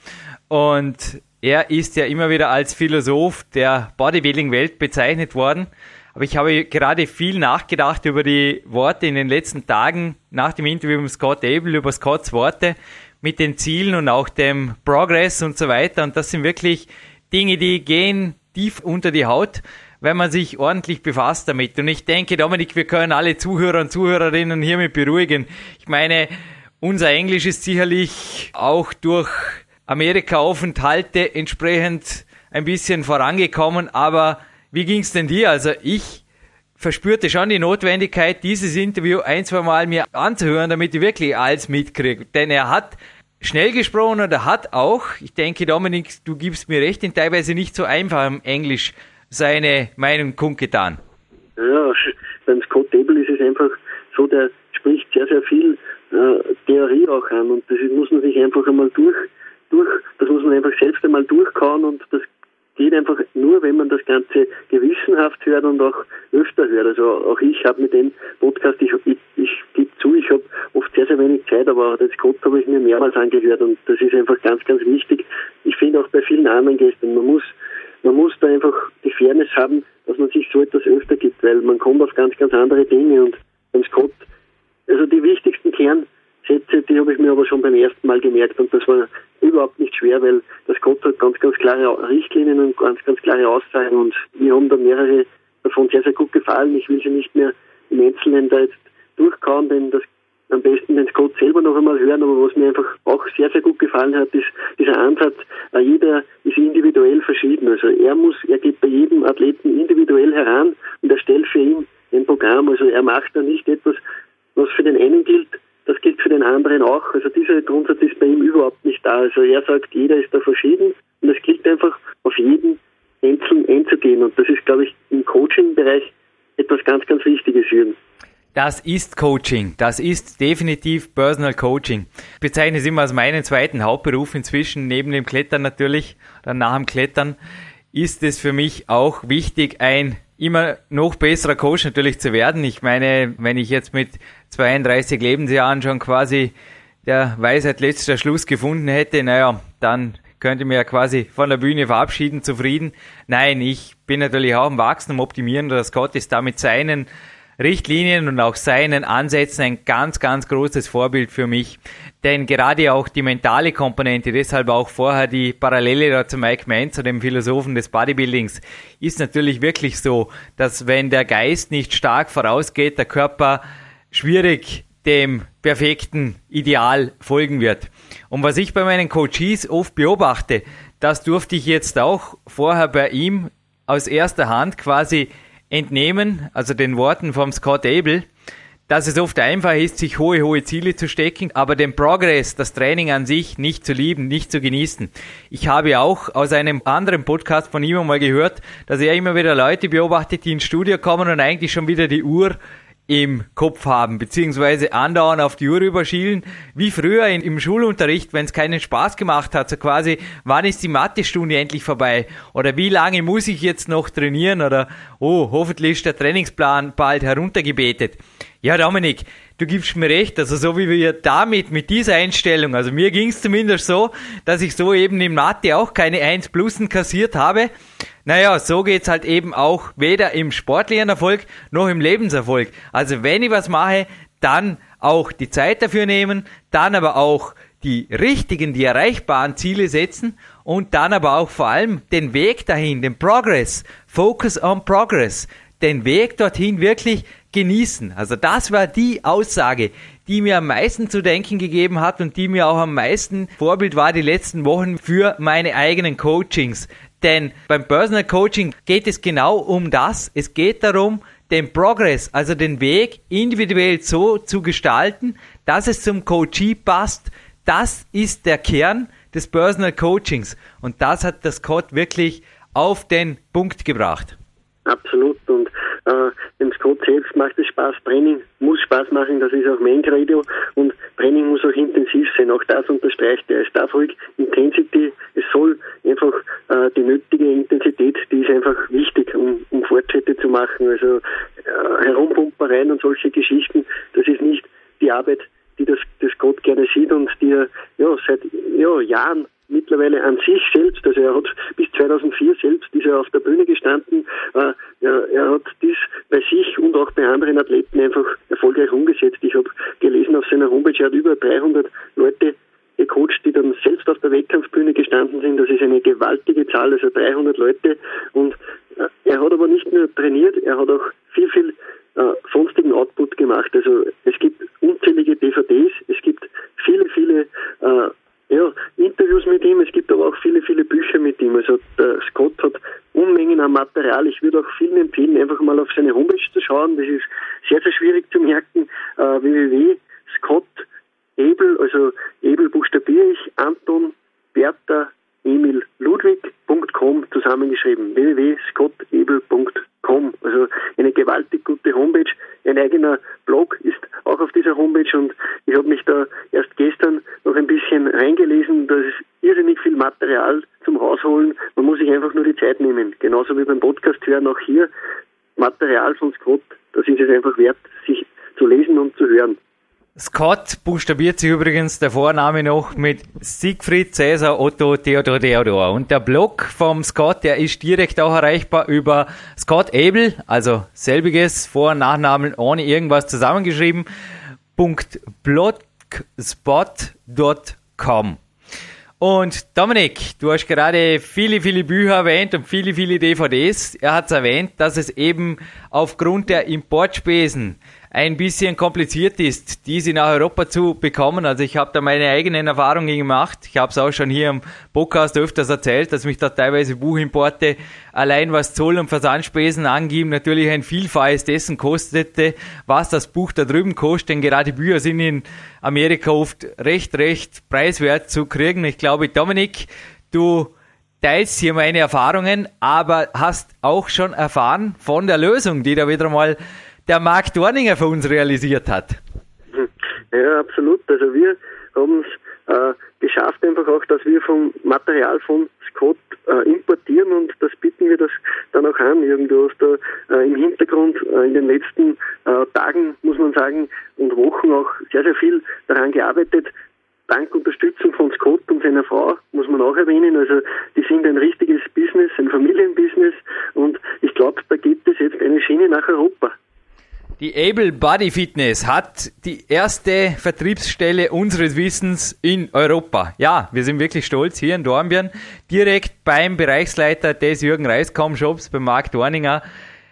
und er ist ja immer wieder als Philosoph der Bodybuilding-Welt bezeichnet worden. Aber ich habe gerade viel nachgedacht über die Worte in den letzten Tagen nach dem Interview mit Scott Abel, über Scotts Worte mit den Zielen und auch dem Progress und so weiter. Und das sind wirklich Dinge, die gehen tief unter die Haut, wenn man sich ordentlich befasst damit. Und ich denke, Dominik, wir können alle Zuhörer und Zuhörerinnen hiermit beruhigen. Ich meine, unser Englisch ist sicherlich auch durch Amerika-Aufenthalte entsprechend ein bisschen vorangekommen. Aber wie ging es denn dir? Also ich verspürte schon die Notwendigkeit, dieses Interview ein, zwei Mal mir anzuhören, damit ich wirklich alles mitkriege. Denn er hat schnell gesprochen und er hat auch, ich denke Dominik, du gibst mir recht, in teilweise nicht so einfachem Englisch seine Meinung kundgetan. Ja, beim Scott Dable ist es einfach so, der spricht sehr, sehr viel äh, Theorie auch an und das muss man sich einfach einmal durch durch, das muss man einfach selbst einmal durchkauen und das geht einfach nur, wenn man das Ganze gewissenhaft hört und auch öfter hört. Also auch ich habe mit dem Podcast, ich, ich, ich gebe zu, ich habe oft sehr, sehr wenig Zeit, aber das Gott habe ich mir mehrmals angehört und das ist einfach ganz, ganz wichtig. Ich finde auch bei vielen anderen Gästen, man muss, man muss da einfach die Fairness haben, dass man sich so etwas öfter gibt, weil man kommt auf ganz, ganz andere Dinge und beim Scott, also die wichtigsten Kernsätze, die habe ich mir aber schon beim ersten Mal gemerkt und das war überhaupt nicht schwer, weil das Gott hat ganz, ganz klare Richtlinien und ganz, ganz klare Aussagen und mir haben da mehrere davon sehr, sehr gut gefallen. Ich will sie nicht mehr im Einzelnen da jetzt durchkauen, denn das am besten den Scott selber noch einmal hören, aber was mir einfach auch sehr, sehr gut gefallen hat, ist dieser Ansatz, äh, jeder ist individuell verschieden. Also er muss, er geht bei jedem Athleten individuell heran und er stellt für ihn ein Programm. Also er macht da nicht etwas, was für den einen gilt, das gilt für den anderen auch. Also dieser Grundsatz ist bei ihm überhaupt nicht da. Also er sagt, jeder ist da verschieden und es gilt einfach auf jeden einzeln einzugehen. Und das ist, glaube ich, im Coaching-Bereich etwas ganz, ganz Wichtiges, Jürgen. Das ist Coaching. Das ist definitiv Personal Coaching. Ich bezeichne es immer als meinen zweiten Hauptberuf inzwischen, neben dem Klettern natürlich, oder nach dem Klettern, ist es für mich auch wichtig, ein immer noch besserer Coach natürlich zu werden. Ich meine, wenn ich jetzt mit 32 Lebensjahren schon quasi der Weisheit letzter Schluss gefunden hätte, naja, dann könnte mir ja quasi von der Bühne verabschieden, zufrieden. Nein, ich bin natürlich auch am Wachsen, am Optimieren. Der Scott ist da mit seinen Richtlinien und auch seinen Ansätzen ein ganz, ganz großes Vorbild für mich. Denn gerade auch die mentale Komponente, deshalb auch vorher die Parallele da zu Mike Mann, zu dem Philosophen des Bodybuildings, ist natürlich wirklich so, dass wenn der Geist nicht stark vorausgeht, der Körper schwierig dem perfekten Ideal folgen wird. Und was ich bei meinen Coaches oft beobachte, das durfte ich jetzt auch vorher bei ihm aus erster Hand quasi entnehmen, also den Worten vom Scott Abel, dass es oft einfach ist, sich hohe, hohe Ziele zu stecken, aber den Progress, das Training an sich nicht zu lieben, nicht zu genießen. Ich habe auch aus einem anderen Podcast von ihm mal gehört, dass er immer wieder Leute beobachtet, die ins Studio kommen und eigentlich schon wieder die Uhr im Kopf haben, beziehungsweise andauernd auf die Uhr überschielen, wie früher in, im Schulunterricht, wenn es keinen Spaß gemacht hat, so quasi, wann ist die Mathestunde endlich vorbei? Oder wie lange muss ich jetzt noch trainieren? Oder, oh, hoffentlich ist der Trainingsplan bald heruntergebetet. Ja, Dominik, du gibst mir recht, also so wie wir damit, mit dieser Einstellung, also mir ging es zumindest so, dass ich so eben in Mathe auch keine 1 Plusen kassiert habe. Naja, so geht's halt eben auch weder im sportlichen Erfolg noch im Lebenserfolg. Also wenn ich was mache, dann auch die Zeit dafür nehmen, dann aber auch die richtigen, die erreichbaren Ziele setzen und dann aber auch vor allem den Weg dahin, den Progress, Focus on Progress, den Weg dorthin wirklich genießen. Also das war die Aussage, die mir am meisten zu denken gegeben hat und die mir auch am meisten Vorbild war die letzten Wochen für meine eigenen Coachings. Denn beim Personal Coaching geht es genau um das. Es geht darum, den Progress, also den Weg individuell so zu gestalten, dass es zum Coachee passt. Das ist der Kern des Personal Coachings. Und das hat der Scott wirklich auf den Punkt gebracht. Absolut. Und äh, dem Scott selbst macht es Spaß. Training muss Spaß machen, das ist auch mein Credo. Und Training muss auch intensiv sein. Auch das unterstreicht er. Es darf ruhig Intensity, es soll einfach äh, die nötige Intensität, die ist einfach wichtig, um, um Fortschritte zu machen. Also äh, Herumpumpereien und solche Geschichten, das ist nicht die Arbeit, die das, das Gott gerne sieht und die er ja, seit ja, Jahren mittlerweile an sich selbst, also er hat bis 2004 selbst ist er auf der Bühne gestanden, äh, er, er, hat dies bei sich und auch bei anderen Athleten einfach erfolgreich umgesetzt. Ich habe gelesen auf seiner Homepage, er hat über 300 Leute gecoacht, die dann selbst auf der Wettkampfbühne gestanden sind. Das ist eine gewaltige Zahl, also 300 Leute. Und äh, er hat aber nicht nur trainiert, er hat auch viel, viel äh, sonstigen Output gemacht. Also es gibt unzählige DVDs, es gibt viele, viele äh, ja, Interviews mit ihm, es gibt aber auch viele, viele Bücher mit ihm. Also der Scott hat Unmengen an Material. Ich würde auch vielen empfehlen, einfach mal auf seine Homepage zu schauen. Das ist sehr, sehr schwierig zu merken. Äh, www.scott also Ebel buchstabiere ich, Anton, Bertha, Emil, Ludwig.com zusammengeschrieben. www.scottebel.com. Also eine gewaltig gute Homepage. Ein eigener Blog ist auch auf dieser Homepage und ich habe mich da erst gestern noch ein bisschen reingelesen. Da ist Material zum Rausholen. Man muss sich einfach nur die Zeit nehmen. Genauso wie beim Podcast hören, auch hier Material von Scott. Das ist es einfach wert, sich zu lesen und zu hören. Scott buchstabiert sich übrigens der Vorname noch mit Siegfried Cäsar Otto Theodor Theodor. Und der Blog vom Scott, der ist direkt auch erreichbar über Scott Abel, also selbiges Vor- und Nachnamen ohne irgendwas zusammengeschrieben, .blogspot.com. Und Dominik, du hast gerade viele, viele Bücher erwähnt und viele, viele DVDs. Er hat erwähnt, dass es eben aufgrund der Importspesen ein bisschen kompliziert ist, diese nach Europa zu bekommen. Also ich habe da meine eigenen Erfahrungen gemacht. Ich habe es auch schon hier im Podcast öfters erzählt, dass mich da teilweise Buchimporte allein was Zoll- und Versandspesen angeben, natürlich ein Vielfaches dessen kostete, was das Buch da drüben kostet. Denn gerade Bücher sind in Amerika oft recht, recht preiswert zu kriegen. Ich glaube, Dominik, du teilst hier meine Erfahrungen, aber hast auch schon erfahren von der Lösung, die da wieder mal der Marc Dorninger für uns realisiert hat. Ja, absolut. Also wir haben es äh, geschafft einfach auch, dass wir vom Material von Scott äh, importieren und das bieten wir das dann auch an. Irgendwo hast du äh, im Hintergrund äh, in den letzten äh, Tagen, muss man sagen, und Wochen auch sehr, sehr viel daran gearbeitet, dank Unterstützung von Scott und seiner Frau, muss man auch erwähnen. Also die sind ein richtiges Business, ein Familienbusiness und ich glaube, da gibt es jetzt eine Schiene nach Europa. Die Able Body Fitness hat die erste Vertriebsstelle unseres Wissens in Europa. Ja, wir sind wirklich stolz hier in Dornbirn, direkt beim Bereichsleiter des Jürgen Reiskom Shops, bei Marc Dorninger.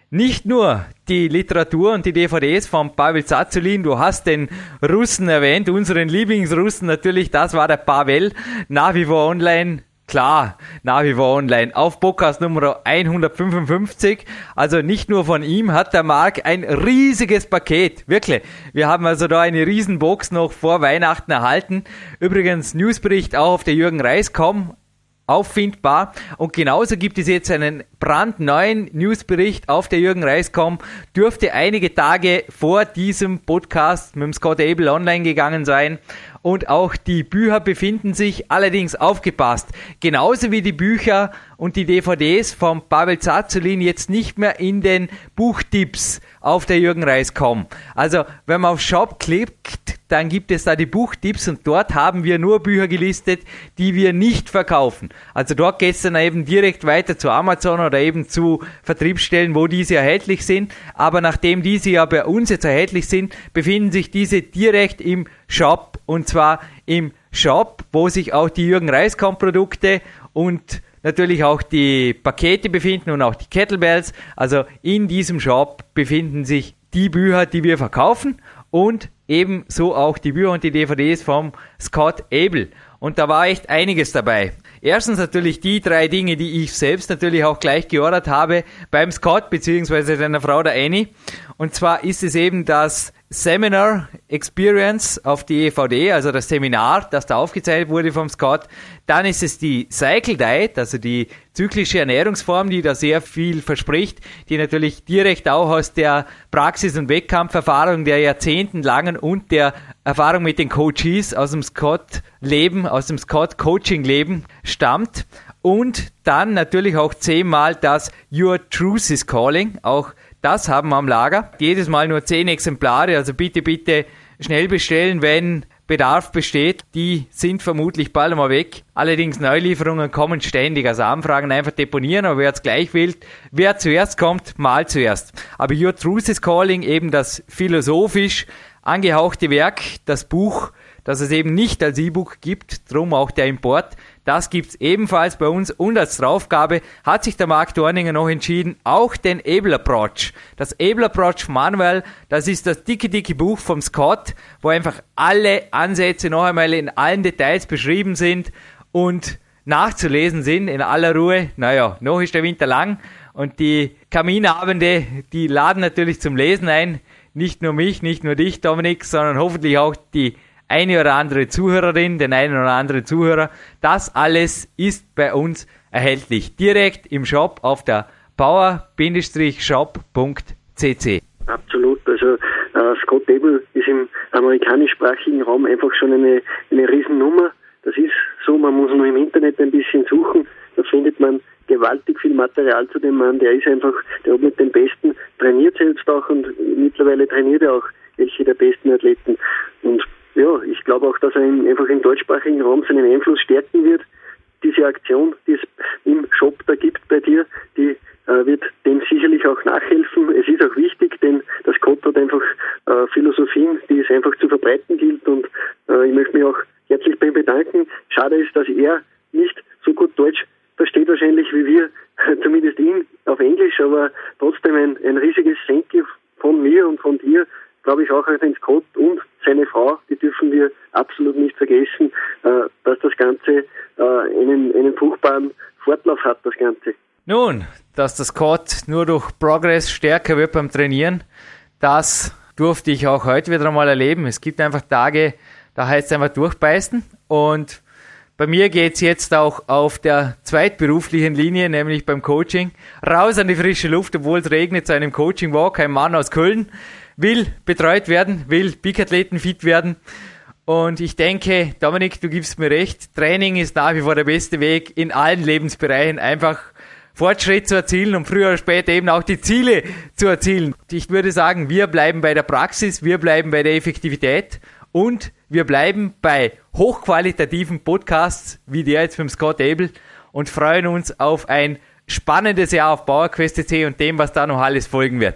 Nicht nur die Literatur und die DVDs von Pavel Zazulin, du hast den Russen erwähnt, unseren Lieblingsrussen natürlich, das war der Pavel, nach wie vor online Klar, vor online. Auf Podcast Nummer 155. Also nicht nur von ihm hat der Marc ein riesiges Paket. Wirklich. Wir haben also da eine riesen Box noch vor Weihnachten erhalten. Übrigens Newsbericht auch auf der Jürgen Reis.com auffindbar. Und genauso gibt es jetzt einen brandneuen Newsbericht auf der Jürgen Reis.com. Dürfte einige Tage vor diesem Podcast mit dem Scott Abel online gegangen sein und auch die Bücher befinden sich allerdings aufgepasst. Genauso wie die Bücher und die DVDs von Pavel Zazulin jetzt nicht mehr in den Buchtipps auf der Jürgen Reis kommen. Also, wenn man auf Shop klickt, dann gibt es da die Buchtipps und dort haben wir nur Bücher gelistet, die wir nicht verkaufen. Also dort geht es dann eben direkt weiter zu Amazon oder eben zu Vertriebsstellen, wo diese erhältlich sind. Aber nachdem diese ja bei uns jetzt erhältlich sind, befinden sich diese direkt im Shop und zwar im Shop, wo sich auch die Jürgen Reiskamp Produkte und natürlich auch die Pakete befinden und auch die Kettlebells. Also in diesem Shop befinden sich die Bücher, die wir verkaufen und ebenso auch die Bücher und die DVDs vom Scott Abel. Und da war echt einiges dabei. Erstens natürlich die drei Dinge, die ich selbst natürlich auch gleich geordert habe beim Scott beziehungsweise seiner Frau der Annie. Und zwar ist es eben das Seminar Experience auf die EVD, also das Seminar, das da aufgezeichnet wurde vom Scott. Dann ist es die Cycle Diet, also die zyklische Ernährungsform, die da sehr viel verspricht, die natürlich direkt auch aus der Praxis- und Wettkampferfahrung der jahrzehntelangen und der Erfahrung mit den Coaches aus dem Scott-Leben, aus dem Scott-Coaching-Leben stammt. Und dann natürlich auch zehnmal das Your Truth is Calling, auch das haben wir am Lager. Jedes Mal nur 10 Exemplare, also bitte, bitte schnell bestellen, wenn Bedarf besteht. Die sind vermutlich bald mal weg. Allerdings Neulieferungen kommen ständig. Also Anfragen einfach deponieren, aber wer es gleich will, wer zuerst kommt, mal zuerst. Aber Your Truth is Calling, eben das philosophisch angehauchte Werk, das Buch, das es eben nicht als E-Book gibt, drum auch der Import, das gibt's ebenfalls bei uns und als Draufgabe hat sich der Mark Dorninger noch entschieden, auch den Able Approach. Das Able Approach Manual, das ist das dicke, dicke Buch vom Scott, wo einfach alle Ansätze noch einmal in allen Details beschrieben sind und nachzulesen sind in aller Ruhe. Naja, noch ist der Winter lang und die Kaminabende, die laden natürlich zum Lesen ein. Nicht nur mich, nicht nur dich, Dominik, sondern hoffentlich auch die eine oder andere Zuhörerin, den einen oder anderen Zuhörer. Das alles ist bei uns erhältlich. Direkt im Shop auf der power-shop.cc. Absolut. Also äh, Scott Abel ist im amerikanischsprachigen Raum einfach schon eine, eine Riesennummer. Das ist so, man muss nur im Internet ein bisschen suchen. Da findet man gewaltig viel Material zu dem Mann. Der ist einfach, der hat mit den Besten trainiert selbst auch und mittlerweile trainiert er auch welche der besten Athleten. Und ja, ich glaube auch, dass er einfach im deutschsprachigen Raum seinen Einfluss stärken wird. Diese Aktion, die es im Shop da gibt bei dir, die äh, wird dem sicherlich auch nachhelfen. Es ist auch wichtig, denn das Code hat einfach äh, Philosophien, die es einfach zu verbreiten gilt und äh, ich möchte mich auch herzlich bei ihm bedanken. Schade ist, dass er nicht so gut Deutsch versteht wahrscheinlich wie wir, zumindest ihn auf Englisch, aber trotzdem ein, ein riesiges Thank you von mir und von dir glaube ich, auch an den Scott und seine Frau, dürfen wir absolut nicht vergessen, äh, dass das Ganze äh, einen, einen fruchtbaren Fortlauf hat, das Ganze. Nun, dass das Scott nur durch Progress stärker wird beim Trainieren, das durfte ich auch heute wieder einmal erleben. Es gibt einfach Tage, da heißt es einfach durchbeißen und bei mir geht es jetzt auch auf der zweitberuflichen Linie, nämlich beim Coaching, raus an die frische Luft, obwohl es regnet, zu einem Coaching Walk, ein Mann aus Köln, will betreut werden, will Big-Athleten fit werden. Und ich denke, Dominik, du gibst mir recht, Training ist nach wie vor der beste Weg in allen Lebensbereichen, einfach Fortschritt zu erzielen und früher oder später eben auch die Ziele zu erzielen. Ich würde sagen, wir bleiben bei der Praxis, wir bleiben bei der Effektivität und wir bleiben bei hochqualitativen Podcasts wie der jetzt vom Scott Abel und freuen uns auf ein spannendes Jahr auf PowerQuest.c und dem, was da noch alles folgen wird.